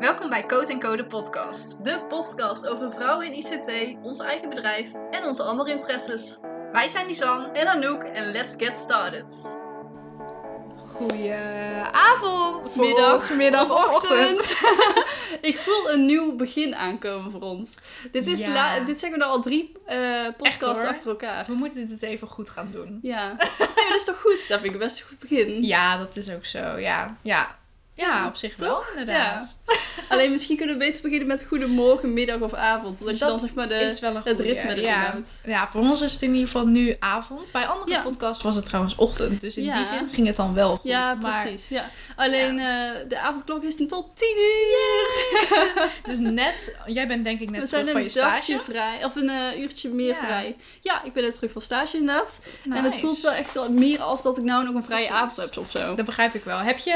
Welkom bij Code Code podcast. De podcast over vrouwen in ICT, ons eigen bedrijf en onze andere interesses. Wij zijn Lisanne. En Anouk en let's get started. Goedenavond, voor Middag, ons, middag of ochtend. Ik voel een nieuw begin aankomen voor ons. Dit, is Ja. la- dit zeggen we nou al drie eh, podcasts achter elkaar. We moeten dit even goed gaan doen. Ja. Nee, dat is toch goed? Dat vind ik best een goed begin. Ja, dat is ook zo, ja. Ja, ja op zich wel, inderdaad. Alleen misschien kunnen we beter beginnen met goedemorgen, middag of avond. Omdat je Dat dan zeg maar de, is wel een het goeie, ritme erin ja. houdt. Ja, voor ons is het in ieder geval nu avond. Bij andere Ja. podcasts was het trouwens ochtend. Dus in Ja. die zin ging het dan wel goed. Ja, maar- precies. Ja. Alleen eh, de avondklok is tot 10 uur. Dus net, jij bent denk ik net We terug van je stage. vrij, of een eh, uurtje meer Ja. vrij. Ja, ik ben net terug van stage inderdaad. En het voelt wel echt meer als dat ik nou nog een vrije Precies. avond heb of zo. Dat begrijp ik wel. Heb je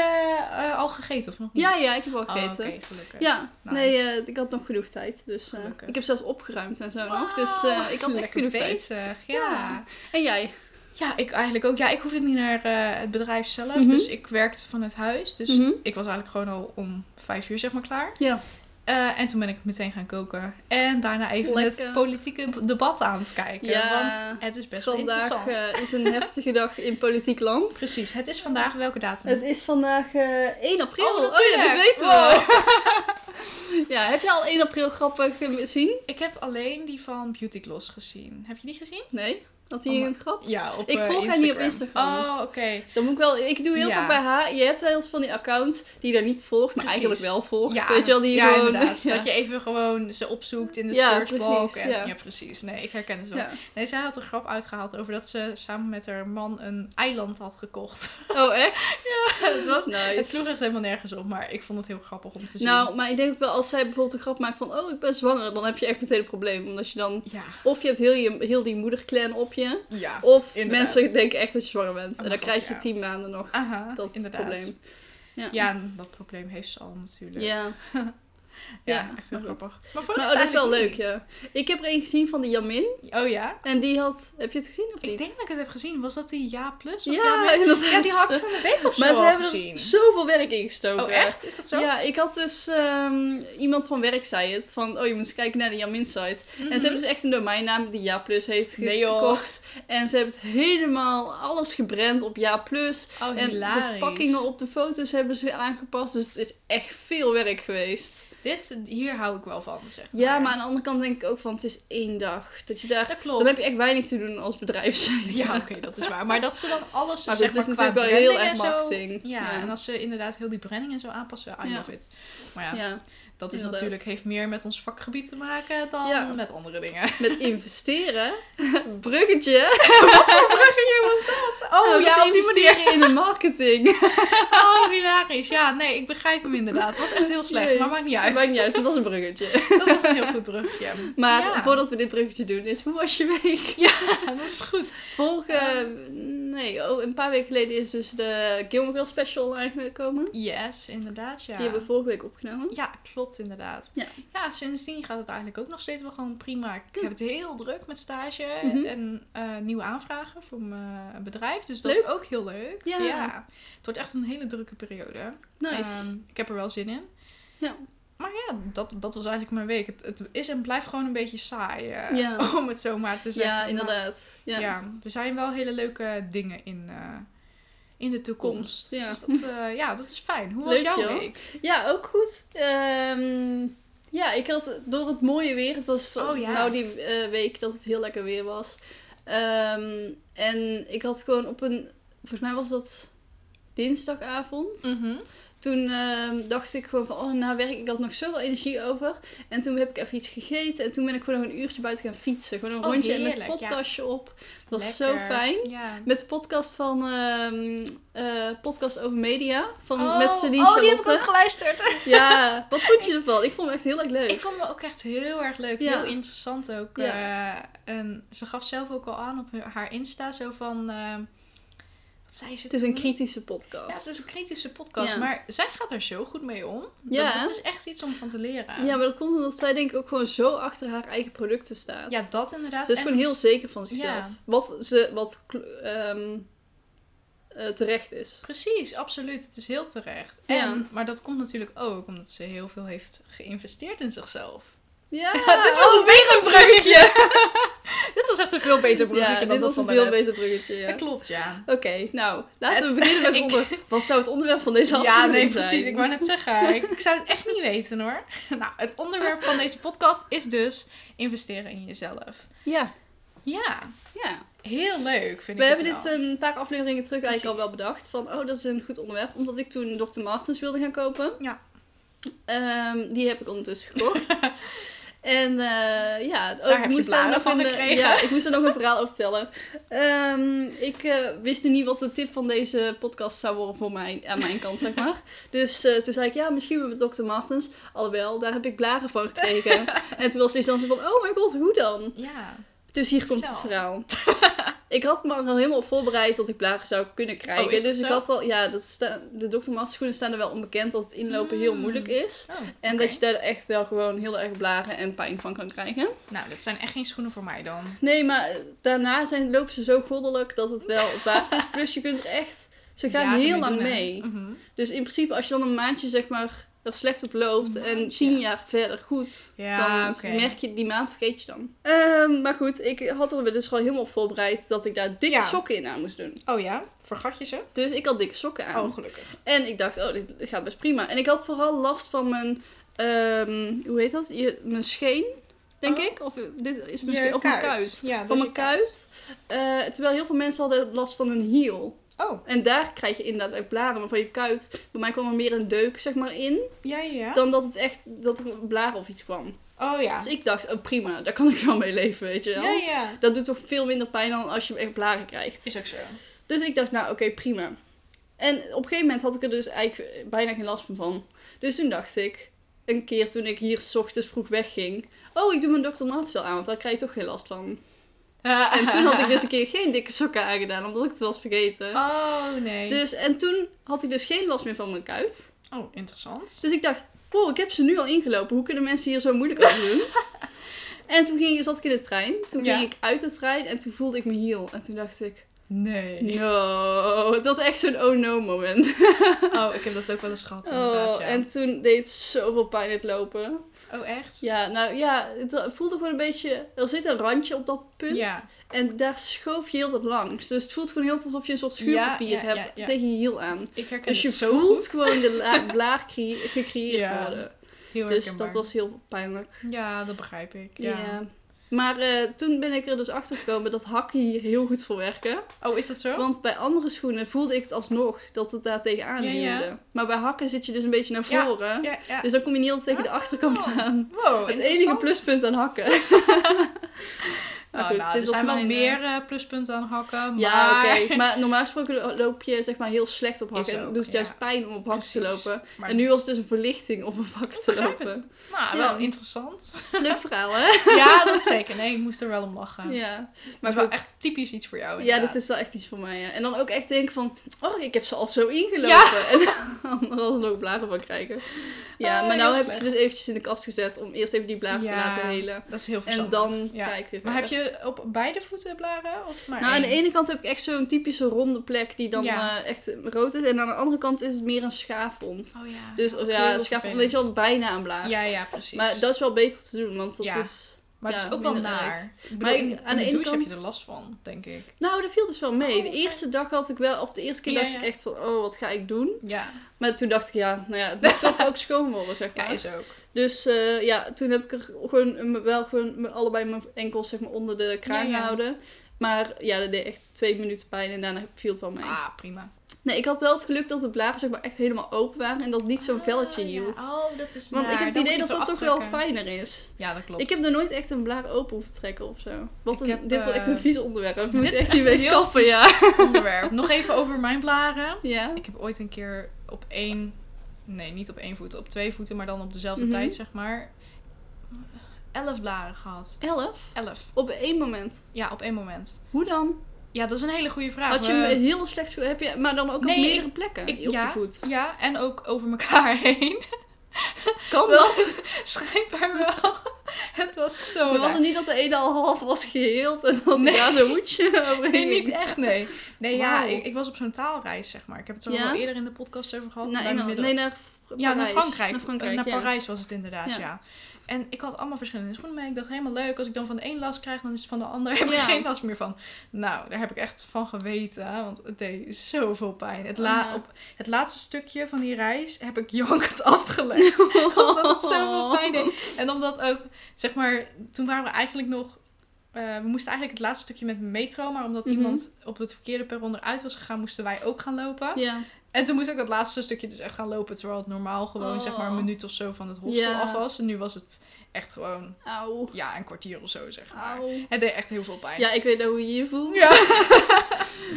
eh, al gegeten of nog niet? Ja, ja, ik heb wel Oh, gegeten. Oké, gelukkig. Ja, Nice. nee, eh, ik had nog genoeg tijd. Dus eh, ik heb zelfs opgeruimd en zo nog. Dus Wow, eh, ik had echt genoeg tijd. bezig. Ja. Ja. ja. En jij? ik eigenlijk ook. Ja, ik hoefde niet naar het bedrijf zelf. Mhm. Dus ik werkte vanuit huis. Dus Mhm. ik was eigenlijk gewoon al om vijf uur zeg maar klaar. Ja. Eh, en toen ben ik meteen gaan koken. En daarna even Lekker. het politieke debat aan het kijken. Ja. Want het is best wel Vandaag interessant. eh, is een heftige dag in politiek land. Precies. Het is vandaag welke datum? Het is vandaag eh 1 april. Oh, ja, dat natuurlijk. weten we. ja, heb je al 1 april grappen gezien? Ik heb alleen die van Beauty Gloss gezien. Heb je die gezien? Nee? Had hij Oh, een grap? Ja, op Ik eh, volg haar niet op Instagram. Oh, oké. Dan moet ik wel, ik doe heel Ja. veel bij haar. Je hebt wel eens van die accounts die je daar niet volgt, maar Precies. eigenlijk wel volgt. Ja, Weet je wel, die ja gewoon... inderdaad. Ja. Dat je even gewoon ze opzoekt in de Ja, searchbalk. En, ja. ja. precies. Nee, ik herken het wel. Ja. Nee, zij had een grap uitgehaald over dat ze samen met haar man een eiland had gekocht. Oh, echt? het, was, Nice. het sloeg echt helemaal nergens op, maar ik vond het heel grappig om te zien. Nou, maar ik denk ook wel, als zij bijvoorbeeld een grap maakt van, oh, ik ben zwanger, dan heb je echt meteen een probleem. Omdat je dan, ja, of je hebt heel, je, heel die moederclan op je, ja. of Inderdaad. mensen denken echt dat je zwanger bent. Oh en dan krijg je ja. tien maanden nog. Aha, Dat is inderdaad. het probleem. Ja. Ja, en dat probleem heeft ze al natuurlijk. Ja. Ja, Ja, echt heel grappig. Maar voor de Nou, rest dat is wel leuk, ja. Ik heb er een gezien van de Jamin. Oh ja? En die had, heb je het gezien of niet? Ik denk dat ik het heb gezien. Was dat die Ja Plus? Of ja, ja, inderdaad. ja, die had ik van de week of zo Maar ze hebben gezien. er zoveel werk in gestoken. Oh echt? Is dat zo? Ja, ik had dus ehm, iemand van werk zei het. Van, oh je moet eens kijken naar de Jamin site. En ze hebben dus echt een domeinnaam die Ja Plus heeft Mhm. Nee, gekocht. En ze hebben het helemaal alles gebrand op Ja Plus. Oh, En de verpakkingen op de foto's hebben ze aangepast. Dus het is echt veel werk geweest. Dit, hier hou ik wel van, zeg Ja, maar aan de andere kant denk ik ook van het is één dag. Dat je daar, Dat klopt. dan heb je echt weinig te doen als bedrijf. Ja, oké, dat is waar. Maar dat ze dan alles, Maar zeg is maar, qua natuurlijk wel heel erg en zo- marketing. Ja, Ja. en als ze inderdaad heel die branding en zo aanpassen, I Ja. love it. Maar ja, Ja, dat is inderdaad. natuurlijk, heeft meer met ons vakgebied te maken dan Ja. met andere dingen. met investeren. Bruggetje. Bruggetje was dat? Oh Nou, ja, dat op die manier. investeren in de marketing. Oh, hilarisch. Ja, nee, ik begrijp hem inderdaad. Het was echt heel slecht, Nee. maar maakt niet uit. Maakt niet uit, het was een bruggetje. Dat was een heel goed bruggetje. Maar ja. voordat we dit bruggetje doen, is hoe was je week? Ja, dat is goed. Vorige, nee, oh, een paar weken geleden is dus de Gilmore Girls special online gekomen. Yes, inderdaad, ja. Die hebben we vorige week opgenomen. Ja, klopt inderdaad. Ja. ja, sindsdien gaat het eigenlijk ook nog steeds wel gewoon prima. Ik Ja. heb het heel druk met stage Mhm. en eh, nieuwe aanvragen voor mijn bedrijf. Dus dat Leuk. is ook heel leuk. Ja. Het wordt echt een hele drukke periode. Nice. Ehm, ik heb er wel zin in. Ja. Maar ja, dat, dat was eigenlijk mijn week. Het, het is en blijft gewoon een beetje saai, eh, Ja. om het zo maar te zeggen. ja, inderdaad. Ja. ja. er zijn wel hele leuke dingen in, eh, in de toekomst. Ja. Dus dat, eh, ja, dat is fijn. Hoe was Leuk, jouw joh. week? Ja, ook goed. Ehm, ja, ik had door het mooie weer. Het was Oh, ja. nou die eh, week dat het heel lekker weer was. Ehm, en ik had gewoon op een, volgens mij was dat dinsdagavond. Mhm. Toen ehm, dacht ik gewoon van, oh, na werk, ik had nog zoveel energie over. En toen heb ik even iets gegeten. En toen ben ik gewoon nog een uurtje buiten gaan fietsen. Gewoon een Oh, rondje en met een heerlijk, ja. podcastje op. Dat was zo fijn. Ja. Met de podcast van ehm, eh, podcast over media. Van, Oh, met Celine oh, die heb ik ook geluisterd. Ja, wat vond je ervan? Ik vond hem echt heel erg leuk. Ik vond hem ook echt heel erg leuk. Ja. Heel interessant ook. Eh, en ze gaf zelf ook al aan op haar Insta zo van... wat zei ze Het is een kritische podcast. Ja, het is een kritische podcast. Ja. Maar zij gaat er zo goed mee om. Ja. Dat, dat is echt iets om van te leren. Ja, maar dat komt omdat zij denk ik ook gewoon zo achter haar eigen producten staat. Ja, dat inderdaad. Ze is En- gewoon heel zeker van zichzelf. Ja. Wat ze, wat, ehm, eh, terecht is. Precies, absoluut. Het is heel terecht. En, maar dat komt natuurlijk ook omdat ze heel veel heeft geïnvesteerd in zichzelf. Ja, dit was een beter bruggetje. dit was echt een veel beter bruggetje Ja, dan dit dat was van een veel beter bruggetje, ja. Dat klopt, ja. Oké, nou, laten we beginnen met ik- onder... Wat zou het onderwerp van deze Ja, aflevering nee, zijn? precies. Ik wou net zeggen. Ik, ik zou het echt niet weten hoor. Nou, het onderwerp van deze podcast is dus investeren in jezelf. Ja, Ja, ja. heel leuk vind We ik hebben het dit een paar afleveringen terug eigenlijk al wel bedacht. Van, oh, dat is een goed onderwerp. Omdat ik toen Dr. Martens wilde gaan kopen. Ja. Ehm, die heb ik ondertussen gekocht. En eh, ja, Daar heb ik je moest daar blaren nog van een, gekregen. Ja, ik moest er nog een verhaal over vertellen. Ehm, ik eh, wist nu niet wat de tip van deze podcast zou worden voor mij, aan mijn kant, zeg maar. Dus eh, toen zei ik, ja, misschien met Dr. Martens. Alhoewel, daar heb ik blaren van gekregen. en toen was zo van, oh mijn god, hoe dan? Ja. Dus hier komt het verhaal. ik had me al helemaal voorbereid dat ik blaren zou kunnen krijgen. Oh, dat dus ik had al, ja, dat sta, de Dr. Mars schoenen staan er wel onbekend dat het inlopen heel Mm. moeilijk is. Oh, En dat je daar echt wel gewoon heel erg blaren en pijn van kan krijgen. Nou, dat zijn echt geen schoenen voor mij dan. Nee, maar daarna zijn, lopen ze zo goddelijk dat het wel het waard is. Plus je kunt er echt, ze gaan Ja, heel lang mee. Mhm. Dus in principe als je dan een maandje zeg maar er slecht op loopt en tien jaar verder goed, Ja, dan merk je die maand vergeet je dan. Ehm, maar goed, ik had er dus al helemaal op voorbereid dat ik daar dikke Ja. sokken in aan moest doen. Oh ja? Vergat je ze? Dus ik had dikke sokken aan. Oh, gelukkig. En ik dacht, oh, dit gaat best prima. En ik had vooral last van mijn, ehm, hoe heet dat? Je, mijn scheen, denk Oh. ik. Of eh, dit is mijn scheen, of mijn kuit. Ja, Van mijn kuit. Eh, terwijl heel veel mensen hadden last van hun hiel. Oh, En daar krijg je inderdaad ook blaren. Maar van je kuit, bij mij kwam er meer een deuk zeg maar in. ja, ja. Dan dat het echt, dat er een blaren of iets kwam. Oh ja. Dus ik dacht, oh prima, daar kan ik wel mee leven, weet je wel. Ja, ja. Dat doet toch veel minder pijn dan als je echt blaren krijgt. Is ook zo. Dus ik dacht, nou oké, prima. En op een gegeven moment had ik er dus eigenlijk bijna geen last meer van. Dus toen dacht ik, een keer toen ik hier s ochtends vroeg wegging... Oh, ik doe mijn. Martens wel aan, want daar krijg je toch geen last van. En toen had ik dus een keer geen dikke sokken aangedaan, omdat ik het was vergeten. Oh, nee. Dus, en toen had ik dus geen last meer van mijn kuit. Oh, interessant. Dus ik dacht, wow, ik heb ze nu al ingelopen. Hoe kunnen mensen hier zo moeilijk over doen? en toen ging, zat ik in de trein. Toen Ja. ging ik uit de trein en toen voelde ik mijn hiel. En toen dacht ik, Nee. no. Het was echt zo'n oh no moment. Oh, ik heb dat ook wel eens gehad, inderdaad, Oh, ja. en toen deed het zoveel pijn het lopen. Oh, echt? Ja, nou ja, het voelde gewoon een beetje... Er zit een randje op dat punt. Ja. En daar schoof je heel wat langs. Dus het voelt gewoon heel alsof je een soort schuurpapier Ja, ja, hebt tegen je hiel aan. Ik herken Dus je het zo voelt goed. gewoon de la- blaar cre- gecreëerd worden. Heel Dus dat was heel pijnlijk. Ja, dat begrijp ik. Ja. Maar eh, toen ben ik er dus achter gekomen dat hakken hier heel goed voor werken. Oh, is dat zo? Want bij andere schoenen voelde ik het alsnog dat het daar tegenaan Ja. Maar bij hakken zit je dus een beetje naar voren. Ja, ja. Dus dan kom je niet altijd tegen de Ah. achterkant aan. wow, Het enige pluspunt aan hakken. Oh, goed, nou, er zijn wel mijn, meer eh, pluspunten aan hakken, maar... Ja, oké. Maar normaal gesproken loop je zeg maar heel slecht op hakken. Is en doet het juist pijn om op hakken te lopen. Maar En nu was het dus een verlichting om op hakken te lopen. het. Nou, Ja. wel interessant. Leuk verhaal, hè? ja, dat zeker. Nee, ik moest er wel om lachen. Ja. Maar Maar is wel goed. echt typisch iets voor jou, Ja, dit is wel echt iets voor mij. Ja. En dan ook echt denken van, oh, ik heb ze al zo ingelopen. En dan alsnog blaren van krijgen. Ja, Ah, maar nou heb ik ze dus eventjes in de kast gezet om eerst even die blaren te laten helen. Dat is heel En verstandig. dan Ja. ik weer Maar heb je op beide voeten blaren? Of maar Nou, aan de ene kant heb ik echt zo'n typische ronde plek die dan Ja. eh, echt rood is. En aan de andere kant is het meer een schaafwond. Oh ja. Dus ja, schaafwond vervelend. weet je wel, bijna een blaar. Ja, ja, precies. Maar dat is wel beter te doen, want dat is... Maar het ja, is ook wel naar. Bedoel, Maar ik- in, aan de de ene heb je er last van, denk ik. Nou, dat viel dus wel mee. Oh, de eerste dag had ik wel, of de eerste keer Ja, dacht ja. ik echt van, oh, wat ga ik doen? Ja, Maar toen dacht ik, ja, nou ja, het moet toch ook schoon worden, zeg ja maar. is ook. Dus eh, ja, toen heb ik er gewoon wel gewoon allebei mijn enkels zeg maar onder de kraan Ja, ja. gehouden. Maar ja, dat deed echt twee minuten pijn en daarna viel het wel mee. Ah, prima. Nee, ik had wel het geluk dat de blaren zeg maar echt helemaal open waren en dat niet zo'n velletje Ah, ja. hield. Oh, dat is Want naar. ik heb het Dan idee dat je dat het toch wel fijner is. Ja, dat klopt. Ik heb er nooit echt een blaar open hoeven trekken of zo. Wat Ik een, heb, dit wordt echt eh, een vies onderwerp. We moeten dit is echt echt een heel kappen, ja. onderwerp. Nog even over mijn blaren. Ja. Ik heb ooit een keer op één... Nee, niet op één voet. Op twee voeten, maar dan op dezelfde Mhm. tijd, zeg maar. Elf blaren gehad. Elf? Elf. Op één moment. Ja, op één moment. Hoe dan? Ja, dat is een hele goede vraag. Had je heel slecht heb je, maar dan ook Nee, op meerdere plekken ik- op ja, je voet. Ja, en ook over elkaar heen. Kan Wel. dat? Schijnbaar wel. Het was zo Maar was het niet dat de ene al half was geheeld en dan Nee. daar zo'n hoedje overheen Nee, niet echt, nee. Nee, ja, ik, ik was op zo'n taalreis, zeg maar. Ik heb het er Ja? al eerder in de podcast over gehad. Naar Engeland. Nee, naar Ja, naar. Frankrijk. Naar Frankrijk, Naar ja. Parijs was het inderdaad, Ja. En ik had allemaal verschillende schoenen mee. Ik dacht, helemaal leuk. Als ik dan van de een last krijg, dan is het van de ander. Heb ik Ja. geen last meer van. Nou, daar heb ik echt van geweten. Want het deed zoveel pijn. Het, Oh, la ja. op het laatste stukje van die reis heb ik jankend afgelegd. omdat het zoveel pijn deed. En omdat ook, zeg maar, toen waren we eigenlijk nog... eh, we moesten eigenlijk het laatste stukje met de metro. Maar omdat Mhm. iemand op het verkeerde perron eruit was gegaan, moesten wij ook gaan lopen. Ja. En toen moest ik dat laatste stukje dus echt gaan lopen. Terwijl het normaal gewoon zeg maar een Oh. minuut of zo van het hostel af was. En nu was het echt gewoon, Auw. ja, een kwartier of zo zeg maar. Auw. Het deed echt heel veel pijn. Ja, ik weet nou hoe je je voelt. ja.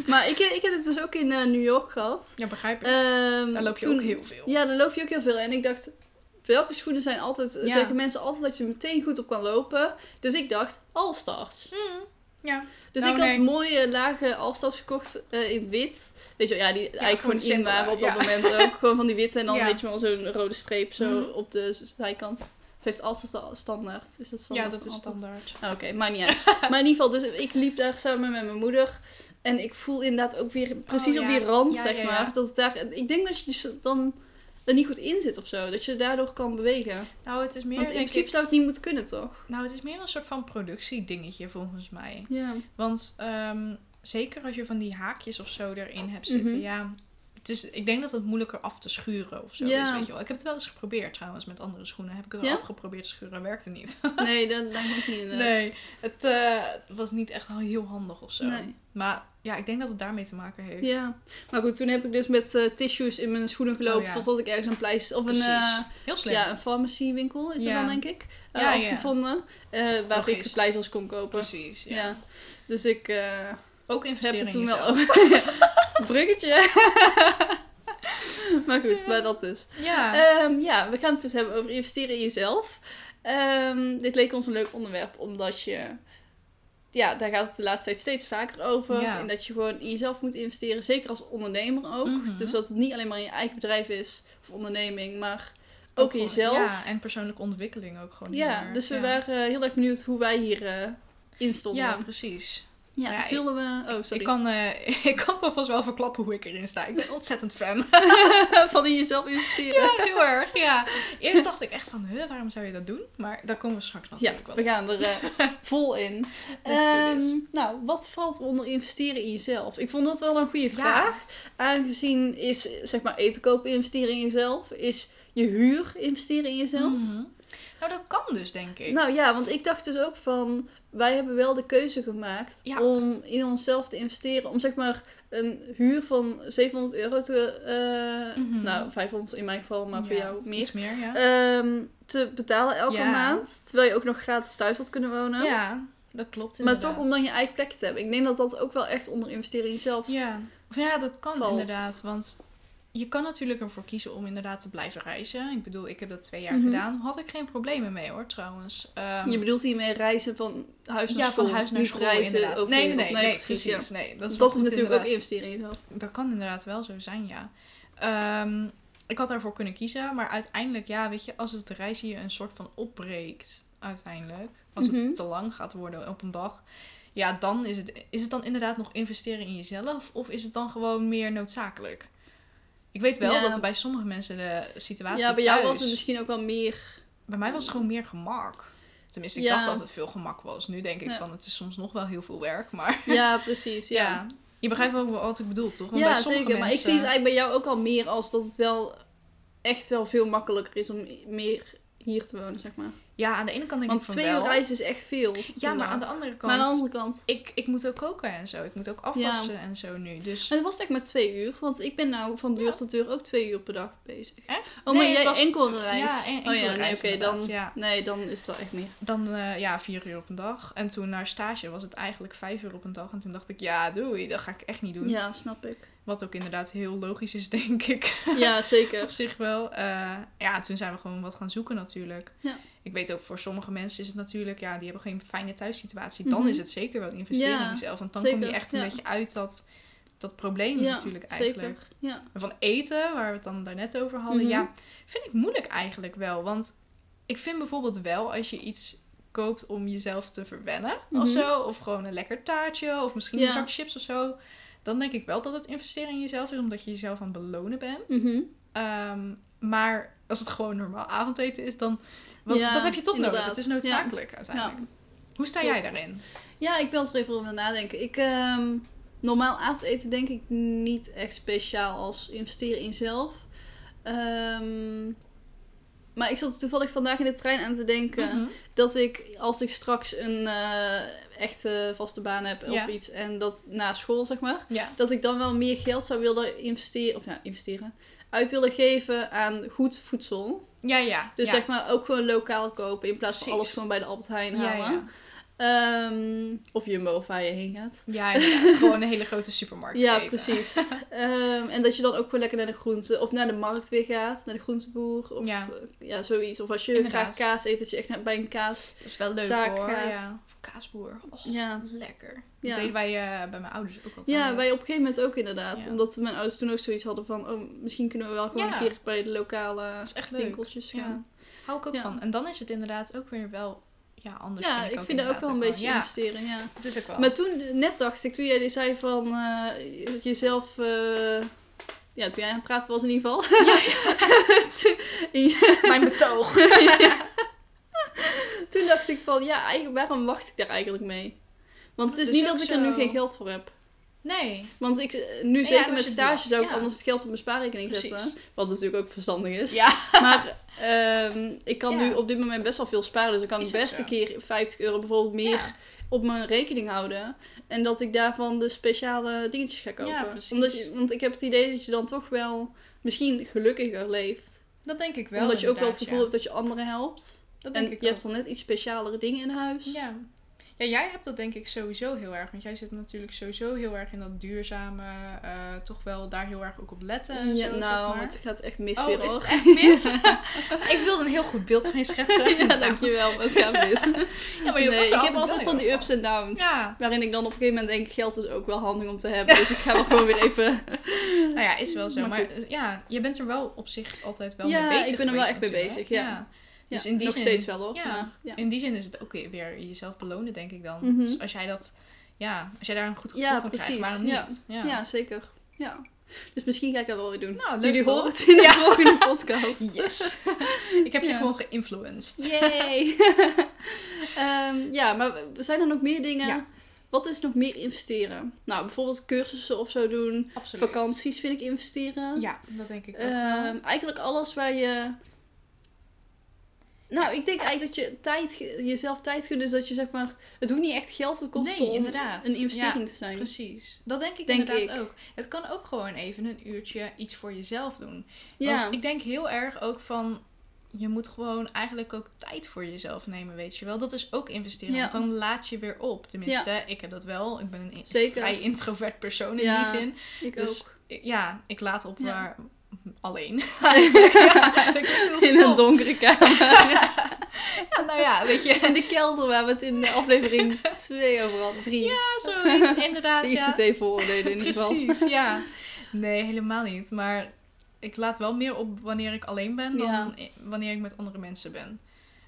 Maar ik, ik heb het dus ook in eh, New York gehad. Ja, begrijp ik. Ehm, Daar loop je toen- ook heel veel. Ja, daar loop je ook heel veel. En ik dacht, welke schoenen zijn altijd... Ja. Zeggen mensen altijd dat je meteen goed op kan lopen. Dus ik dacht, All-Stars. Mm, ja. Dus Nou, ik had nee. mooie lage All-Stars gekocht eh, in het wit. Weet je wel, ja, die eigenlijk gewoon in simpel, waren op dat ja. moment ook. Gewoon van die witte en dan Ja. weet je wel zo'n rode streep zo Mhm. op de zijkant. Of heeft All-Stars standaard? Is dat ja, standaard? dat is standaard. Ah, Oké, maakt niet uit. maar in ieder geval, dus ik liep daar samen met mijn moeder. En ik voel inderdaad ook weer precies Oh, op ja. die rand, Ja, zeg ja, ja. maar. Dat het daar, ik denk dat je dus dan er niet goed in zit of zo. Dat je daardoor kan bewegen. Nou, het is meer, Want in principe ik, zou het niet moeten kunnen, toch? nou, het is meer een soort van productiedingetje volgens mij. Ja. Want ehm, zeker als je van die haakjes of zo erin hebt zitten, Mhm. ja. Het is, ik denk dat het moeilijker af te schuren of zo Ja. is, weet je wel. Ik heb het wel eens geprobeerd trouwens met andere schoenen. Heb ik het wel Ja? afgeprobeerd te schuren, werkte niet. Nee, dat lijkt me niet inderdaad. Nee, het eh, was niet echt al heel handig of zo. Nee. Maar ja, ik denk dat het daarmee te maken heeft. Ja, maar goed, toen heb ik dus met eh, tissues in mijn schoenen gelopen Oh, ja. totdat ik ergens een pleister of een, eh, Heel slim. ja, een pharmacy winkel is dat dan denk ik, eh, Ja, had gevonden waar ik Logist. pleisters kon kopen. Precies. Ja. Dus ik Ook heb investeren het in toen wel bruggetje. maar goed, maar dat dus. Ja. Ehm, ja, we gaan het dus hebben over investeren in jezelf. Ehm, dit leek ons een leuk onderwerp, omdat je... Ja, daar gaat het de laatste tijd steeds vaker over. Ja. En dat je gewoon in jezelf moet investeren, zeker als ondernemer ook. Mhm. Dus dat het niet alleen maar in je eigen bedrijf is, of onderneming, maar ook, in jezelf. Ja, en persoonlijke ontwikkeling ook gewoon. Ja, dus we ja. waren heel erg benieuwd hoe wij hier in stonden. Ja, precies. Ja, Ja, zullen we... Oh, sorry. Ik kan, eh, ik kan toch vast wel verklappen hoe ik erin sta. Ik ben ontzettend fan. Van in jezelf investeren. Ja, heel erg. Ja. Eerst dacht ik echt van, huh, waarom zou je dat doen? Maar daar komen we straks Ja, natuurlijk wel we gaan er eh, vol in. This. nou, wat valt onder investeren in jezelf? Ik vond dat wel een goede Ja. vraag. Aangezien is, zeg maar, eten kopen investeren in jezelf. Is je huur investeren in jezelf? Mhm. Nou, dat kan dus, denk ik. Nou ja, want ik dacht dus ook van... Wij hebben wel de keuze gemaakt Ja. om in onszelf te investeren. Om zeg maar een huur van 700 euro te... eh, Mhm. Nou, 500 in mijn geval, maar voor Ja, jou meer. Iets meer, ja. Ehm, te betalen elke Ja. maand. Terwijl je ook nog gratis thuis had kunnen wonen. ja, dat klopt Maar inderdaad. toch om dan je eigen plek te hebben. Ik denk dat dat ook wel echt onder investeren in jezelf Ja. Of ja, dat kan Valt. inderdaad. Want je kan natuurlijk ervoor kiezen om inderdaad te blijven reizen. Ik bedoel, ik heb dat twee jaar Mhm. gedaan. Had ik geen problemen mee hoor, trouwens. Ehm, Je bedoelt hiermee reizen van huis naar ja, school. van huis naar niet school reizen inderdaad. over nee, nee, nee, precies. ja. Nee, dat Dat is, natuurlijk ook investeren in jezelf. Dat kan inderdaad wel zo zijn, ja. Ehm, ik had daarvoor kunnen kiezen, maar uiteindelijk, ja, weet je, als het reis hier een soort van opbreekt, uiteindelijk, als Mhm. het te lang gaat worden op een dag, ja, dan is het, is het dan inderdaad nog investeren in jezelf, of is het dan gewoon meer noodzakelijk? Ik weet wel Ja. dat er bij sommige mensen de situatie Ja, bij jou was het misschien ook wel meer... bij mij was het gewoon meer gemak. Tenminste, ik Ja. dacht dat het veel gemak was. Nu denk ik Ja. van, het is soms nog wel heel veel werk, maar Ja, precies. Ja. Je begrijpt ook wel wat ik bedoel, toch? Want ja bij sommige zeker. Maar ik mensen... zie het eigenlijk bij jou ook al meer als dat het wel echt wel veel makkelijker is om meer hier te wonen, zeg maar. Ja, aan de ene kant denk Want ik van twee wel. uur reizen is echt veel. Ja, maar aan de andere kant... Maar aan de andere kant... ik, ik moet ook koken en zo. Ik moet ook afwassen en zo nu. Dus... Maar het was echt maar twee uur. Want ik ben nou van deur tot deur ook twee uur per dag bezig. Echt? Oh, maar Nee, het jij was enkel reis? ja, en- oh ja, nee, reis oké, dan, ja. nee, dan is het wel echt meer. Dan eh, ja, vier uur op een dag. En toen naar stage was het eigenlijk vijf uur op een dag. En toen dacht ik, ja, doei, dat ga ik echt niet doen. Ja, snap ik. Wat ook inderdaad heel logisch is, denk ik. Ja, zeker. Op zich wel. Eh, ja, toen zijn we gewoon wat gaan zoeken natuurlijk. Ja. Ik weet ook, voor sommige mensen is het natuurlijk, ja, die hebben geen fijne thuissituatie. Dan Mhm. is het zeker wel investeren Ja, in jezelf. Want dan zeker, kom je echt een ja. beetje uit dat, dat probleem natuurlijk eigenlijk. Zeker. Ja. Van eten, waar we het dan daarnet over hadden, Mhm. ja, vind ik moeilijk eigenlijk wel. Want ik vind bijvoorbeeld wel, als je iets koopt om jezelf te verwennen Mhm. of zo. Of gewoon een lekker taartje of misschien een zak chips of zo. Dan denk ik wel dat het investeren in jezelf is, omdat je jezelf aan het belonen bent. Mhm. Ehm, maar als het gewoon normaal avondeten is, dan... Want Ja, dat heb je toch nodig. Het is noodzakelijk uiteindelijk. Hoe sta jij daarin? Ja, ik ben er even over nadenken. Ik, ehm, normaal avondeten denk ik niet echt speciaal als investeren in jezelf. Ehm, maar ik zat toevallig vandaag in de trein aan te denken Mhm. dat ik, als ik straks een eh, echte vaste baan heb of Ja. iets en dat na school zeg maar, Ja. dat ik dan wel meer geld zou willen investeren, of ja, investeren, uit willen geven aan goed voedsel. Ja, ja. Dus ja. zeg maar ook gewoon lokaal kopen in plaats van alles gewoon bij de Albert Heijn ja, halen. Ehm, of Jumbo of waar je heen gaat. Ja, inderdaad. gewoon een hele grote supermarkt Ja, eten. precies. Ehm, en dat je dan ook gewoon lekker naar de groente of naar de markt weer gaat, naar de groenteboer of Ja. ja, ja zoiets. Of als je Inderdaad. graag kaas eet, dat je echt naar, bij een kaas. Dat is wel leuk Zaak hoor. gaat. Ja. Of kaasboer. Oh, Ja. lekker. Ja. Dat deden wij eh, bij mijn ouders ook altijd. Ja, wij op een gegeven moment ook inderdaad. Omdat mijn ouders toen ook zoiets hadden van, oh, misschien kunnen we wel gewoon een keer bij de lokale winkeltjes Ja. gaan. Hou ik ook van. En dan is het inderdaad ook weer wel ja, anders. Ja, vind ik, ik ook vind dat ook wel een beetje Ja, investeren, ja. het is ook wel. Maar toen, net dacht ik, toen jij zei van eh, jezelf... eh, ja, toen jij aan het praten was in ieder geval. toen, Mijn betoog. toen dacht ik van, ja, eigenlijk, waarom wacht ik daar eigenlijk mee? Want het is is niet dat ik er nu geen geld voor heb. Nee. Want ik, eh, nu ja, zeker als met stage zou ik ja. anders het geld op mijn spaarrekening Precies. zetten. Wat natuurlijk ook verstandig is. Ja. Maar ehm, ik kan Ja. nu op dit moment best wel veel sparen. Dus ik kan Is ook best zo. een keer 50 euro bijvoorbeeld meer Ja. op mijn rekening houden. En dat ik daarvan de speciale dingetjes ga kopen. Ja, precies. Omdat je, want ik heb het idee dat je dan toch wel misschien gelukkiger leeft. Dat denk ik wel. omdat je ook wel het gevoel ja. hebt dat je anderen helpt. Dat denk en ik je ook. hebt dan net iets specialere dingen in huis. Ja. Ja, jij hebt dat denk ik sowieso heel erg. Want jij zit natuurlijk sowieso heel erg in dat duurzame, eh, toch wel daar heel erg ook op letten. En Ja, zo, nou, zeg maar. het gaat echt mis Oh, weer is het echt mis? ik wilde een heel goed beeld van je schetsen. ja, dankjewel, maar het gaat mis. Ja, maar je nee, ik heb wel altijd van die ups en downs. Ja, Waarin ik dan op een gegeven moment denk, geld is ook wel handig om te hebben. Dus ik ga wel gewoon weer even... nou ja, is wel zo. Maar ja, je bent er wel op zich altijd wel Ja, mee bezig ik ben er wel geweest echt mee bezig, ja. Dus Ja, in die nog zin, steeds wel hoor. ja. Maar, ja. In die zin is het ook weer weer jezelf belonen, denk ik dan. Mhm. Dus als jij dat, ja, als jij daar een goed gevoel Ja, van precies. krijgt, waarom Ja. niet? Ja. zeker. Ja. Dus misschien ga ik dat wel weer doen. Nou, leuk Jullie horen het in de volgende podcast. Yes. ik heb je Ja. gewoon geïnfluenced. Yay! Ehm, ja, maar zijn er nog meer dingen? Ja. Wat is nog meer investeren? Nou, bijvoorbeeld cursussen of zo doen. Absoluut. Vakanties vind ik investeren. Ja, dat denk ik ook Ehm, eigenlijk alles waar je. Nou, ik denk eigenlijk dat je tijd, jezelf tijd kunt. Dus dat je zeg maar. Het hoeft niet echt geld te kosten Nee, om inderdaad. een investering Ja, te zijn. Precies. Dat denk ik Denk inderdaad ik. ook. Het kan ook gewoon even een uurtje iets voor jezelf doen. Ja, Want ik denk heel erg ook van... Je moet gewoon eigenlijk ook tijd voor jezelf nemen, weet je wel. Dat is ook investeren. Ja. Want dan laat je weer op. Tenminste, ik heb dat wel. Ik ben een Zeker. vrij introvert persoon in die zin. ik Dus ook. ja, ik laat op waar... Alleen. ja, In een donkere kamer. Ja, nou ja, weet je. in de kelder waar we het in de aflevering 2 over hadden. 3. Ja, zoiets. Inderdaad, de ja. ICT-vooroordelen in ieder geval. Precies, ja. Nee, helemaal niet. Maar ik laat wel meer op wanneer ik alleen ben dan Ja. wanneer ik met andere mensen ben.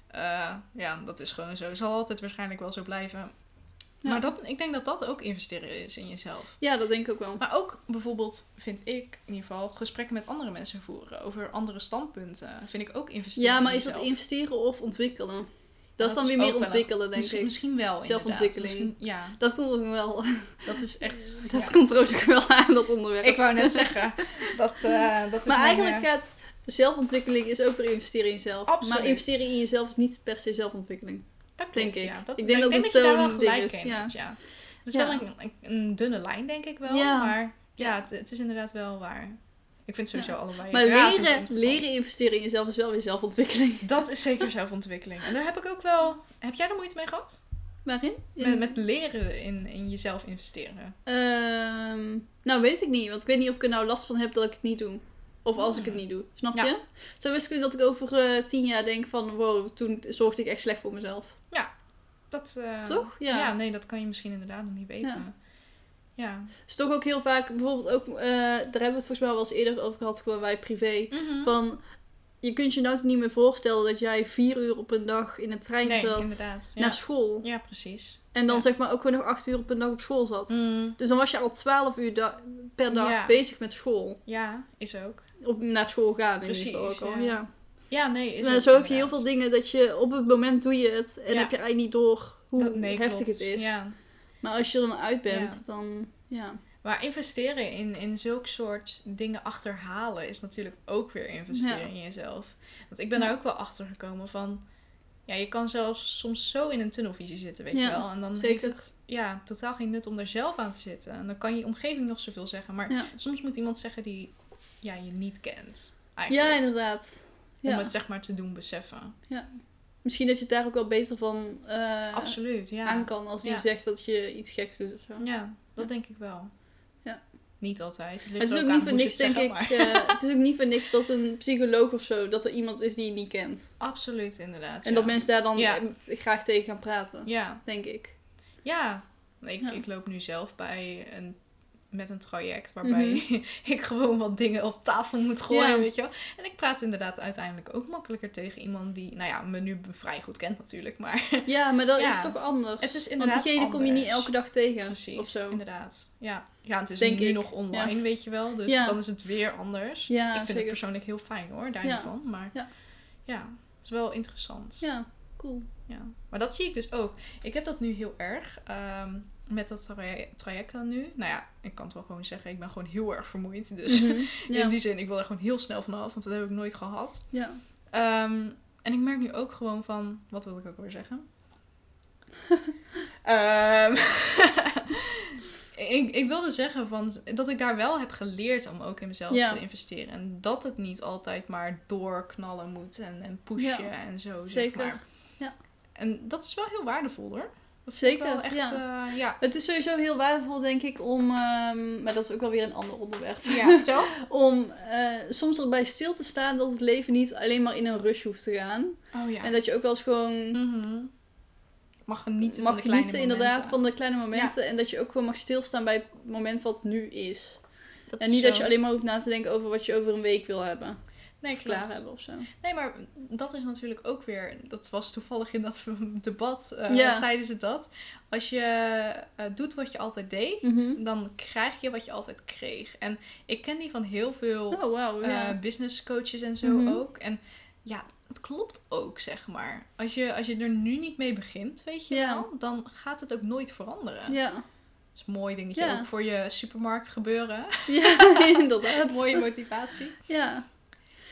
Eh, ja, dat is gewoon zo. Zal altijd waarschijnlijk wel zo blijven. Ja. Maar dat, ik denk dat dat ook investeren is in jezelf. Ja, dat denk ik ook wel. Maar ook bijvoorbeeld, vind ik in ieder geval, gesprekken met andere mensen voeren over andere standpunten. Vind ik ook investeren Ja, maar in is dat investeren of ontwikkelen? Dat dat is dan weer meer wel ontwikkelen, denk Misschien, ik. misschien wel. Zelfontwikkeling. Misschien- Ja, Dat komt ook wel. dat is echt. Dat ja. komt er ook wel aan, dat onderwerp. Ik wou net zeggen. Dat, eh, dat is Maar eigenlijk eh, gaat zelfontwikkeling is ook weer investeren in jezelf. Absoluut. Maar investeren in jezelf is niet per se zelfontwikkeling. Dat Denk klopt, ik. Ja. Dat, Ik denk dat je daar wel gelijk is, in ja. hebt, ja. Het is Ja. wel een, een, een dunne lijn, denk ik wel. Ja. Maar ja, het, het is inderdaad wel waar. Ik vind sowieso Ja. allebei Maar leren, leren investeren in jezelf is wel weer zelfontwikkeling. Dat is zeker zelfontwikkeling. En daar heb ik ook wel... Heb jij er moeite mee gehad? Waarin? Met, met leren in, in jezelf investeren. Ehm, nou, weet ik niet. Want ik weet niet of ik er nou last van heb dat ik het niet doe. Of als ik het niet doe. Snap Ja. je? Zo is het dat ik over eh, tien jaar denk van... Wow, toen zorgde ik echt slecht voor mezelf. Dat, eh, Toch? Ja. Ja. nee, dat kan je misschien inderdaad nog niet weten. Ja. Dus toch ook heel vaak... Bijvoorbeeld ook... eh, daar hebben we het volgens mij wel eens eerder over gehad. Gewoon bij privé. Mhm. Van... je kunt je nou niet meer voorstellen dat jij vier uur op een dag in een trein Nee, zat inderdaad. Ja. naar school. ja, precies. En dan Ja. zeg maar ook gewoon nog acht uur op een dag op school zat. Dus dan was je al twaalf uur da- per dag Ja. bezig met school. Ja, is ook. Of naar school gaan in Precies, ieder geval ook al. ja. Ja. Ja, nee, is Maar ook zo heb je heel veel dingen dat je op het moment doe je het en Ja. heb je eigenlijk niet door hoe Dat- nee, heftig klopt. het is. Ja. Maar als je er dan uit bent, dan ja. Maar investeren in, in zulk soort dingen achterhalen is natuurlijk ook weer investeren in jezelf. Want ik ben Ja. er ook wel achter gekomen van. Ja, je kan zelfs soms zo in een tunnelvisie zitten, weet je wel. En dan zeker. heeft het ja, totaal geen nut om er zelf aan te zitten. En dan kan je omgeving nog zoveel zeggen. Maar soms moet iemand zeggen die ja, je niet kent. ja, Eigenlijk. inderdaad. Om Ja. het zeg maar te doen beseffen. Misschien dat je het daar ook wel beter van eh, Absoluut, ja. aan kan als Ja. zegt dat je iets geks doet of zo. Ja, dat Ja. denk ik wel. Ja. Niet altijd. Het, is ook niet voor niks, denk ik. eh, het is ook niet voor niks dat een psycholoog of zo, dat er iemand is die je niet kent. Absoluut, inderdaad. En ja. dat mensen daar dan Ja. eh, graag tegen gaan praten, Ja, denk ik. ja. Ik, Ja. ik loop nu zelf bij een, met een traject waarbij Mhm. ik gewoon wat dingen op tafel moet gooien, weet je wel. En ik praat inderdaad uiteindelijk ook makkelijker tegen iemand die, nou ja, me nu vrij goed kent natuurlijk, maar Ja, maar dat Ja. is toch anders. het is Want inderdaad diegene kom je niet elke dag tegen. Precies, Of zo. inderdaad. Ja. ja, het is Denk nu ik. nog online, weet je wel. Dus Ja. dan is het weer anders. Ja, ik vind zeker. het persoonlijk heel fijn hoor, daar niet van. Maar Ja. ja. het is wel interessant. Ja, cool. Ja, maar dat zie ik dus ook. Ik heb dat nu heel erg ehm, met dat traje- traject dan nu. Nou ja, ik kan het wel gewoon zeggen, ik ben gewoon heel erg vermoeid. Dus Mhm. ja. in die zin, ik wil er gewoon heel snel vanaf, want dat heb ik nooit gehad. ja. Ehm, en ik merk nu ook gewoon van, wat wil ik ook weer zeggen? Ehm, ik, ik wilde zeggen van, dat ik daar wel heb geleerd om ook in mezelf Ja. te investeren. En dat het niet altijd maar doorknallen moet en, en pushen en zo. zeg zeker. maar. Ja. En dat is wel heel waardevol hoor. Dat Zeker, echt, ja. eh, ja. Het is sowieso heel waardevol, denk ik, om... ehm, maar dat is ook wel weer een ander onderwerp. Ja, vertel. Om eh, soms erbij stil te staan dat het leven niet alleen maar in een rush hoeft te gaan. Oh ja. En dat je ook wel eens gewoon Mhm. Mag genieten mag van de kleine genieten inderdaad van de kleine momenten. En dat je ook gewoon mag stilstaan bij het moment wat nu is. Dat en is niet zo. dat je alleen maar hoeft na te denken over wat je over een week wil hebben. Nee, klaar hebben of zo. Nee, maar dat is natuurlijk ook weer... Dat was toevallig in dat debat, Ja. zeiden ze dat. Als je eh, doet wat je altijd deed, Mhm. dan krijg je wat je altijd kreeg. En ik ken die van heel veel Oh, eh, business coaches en zo Mhm. ook. En ja, het klopt ook, zeg maar. Als je, als je er nu niet mee begint, weet je wel, dan gaat het ook nooit veranderen. ja. Dat is een mooi dingetje Ja. ook voor je supermarkt gebeuren. Ja, inderdaad. Mooie motivatie. Ja.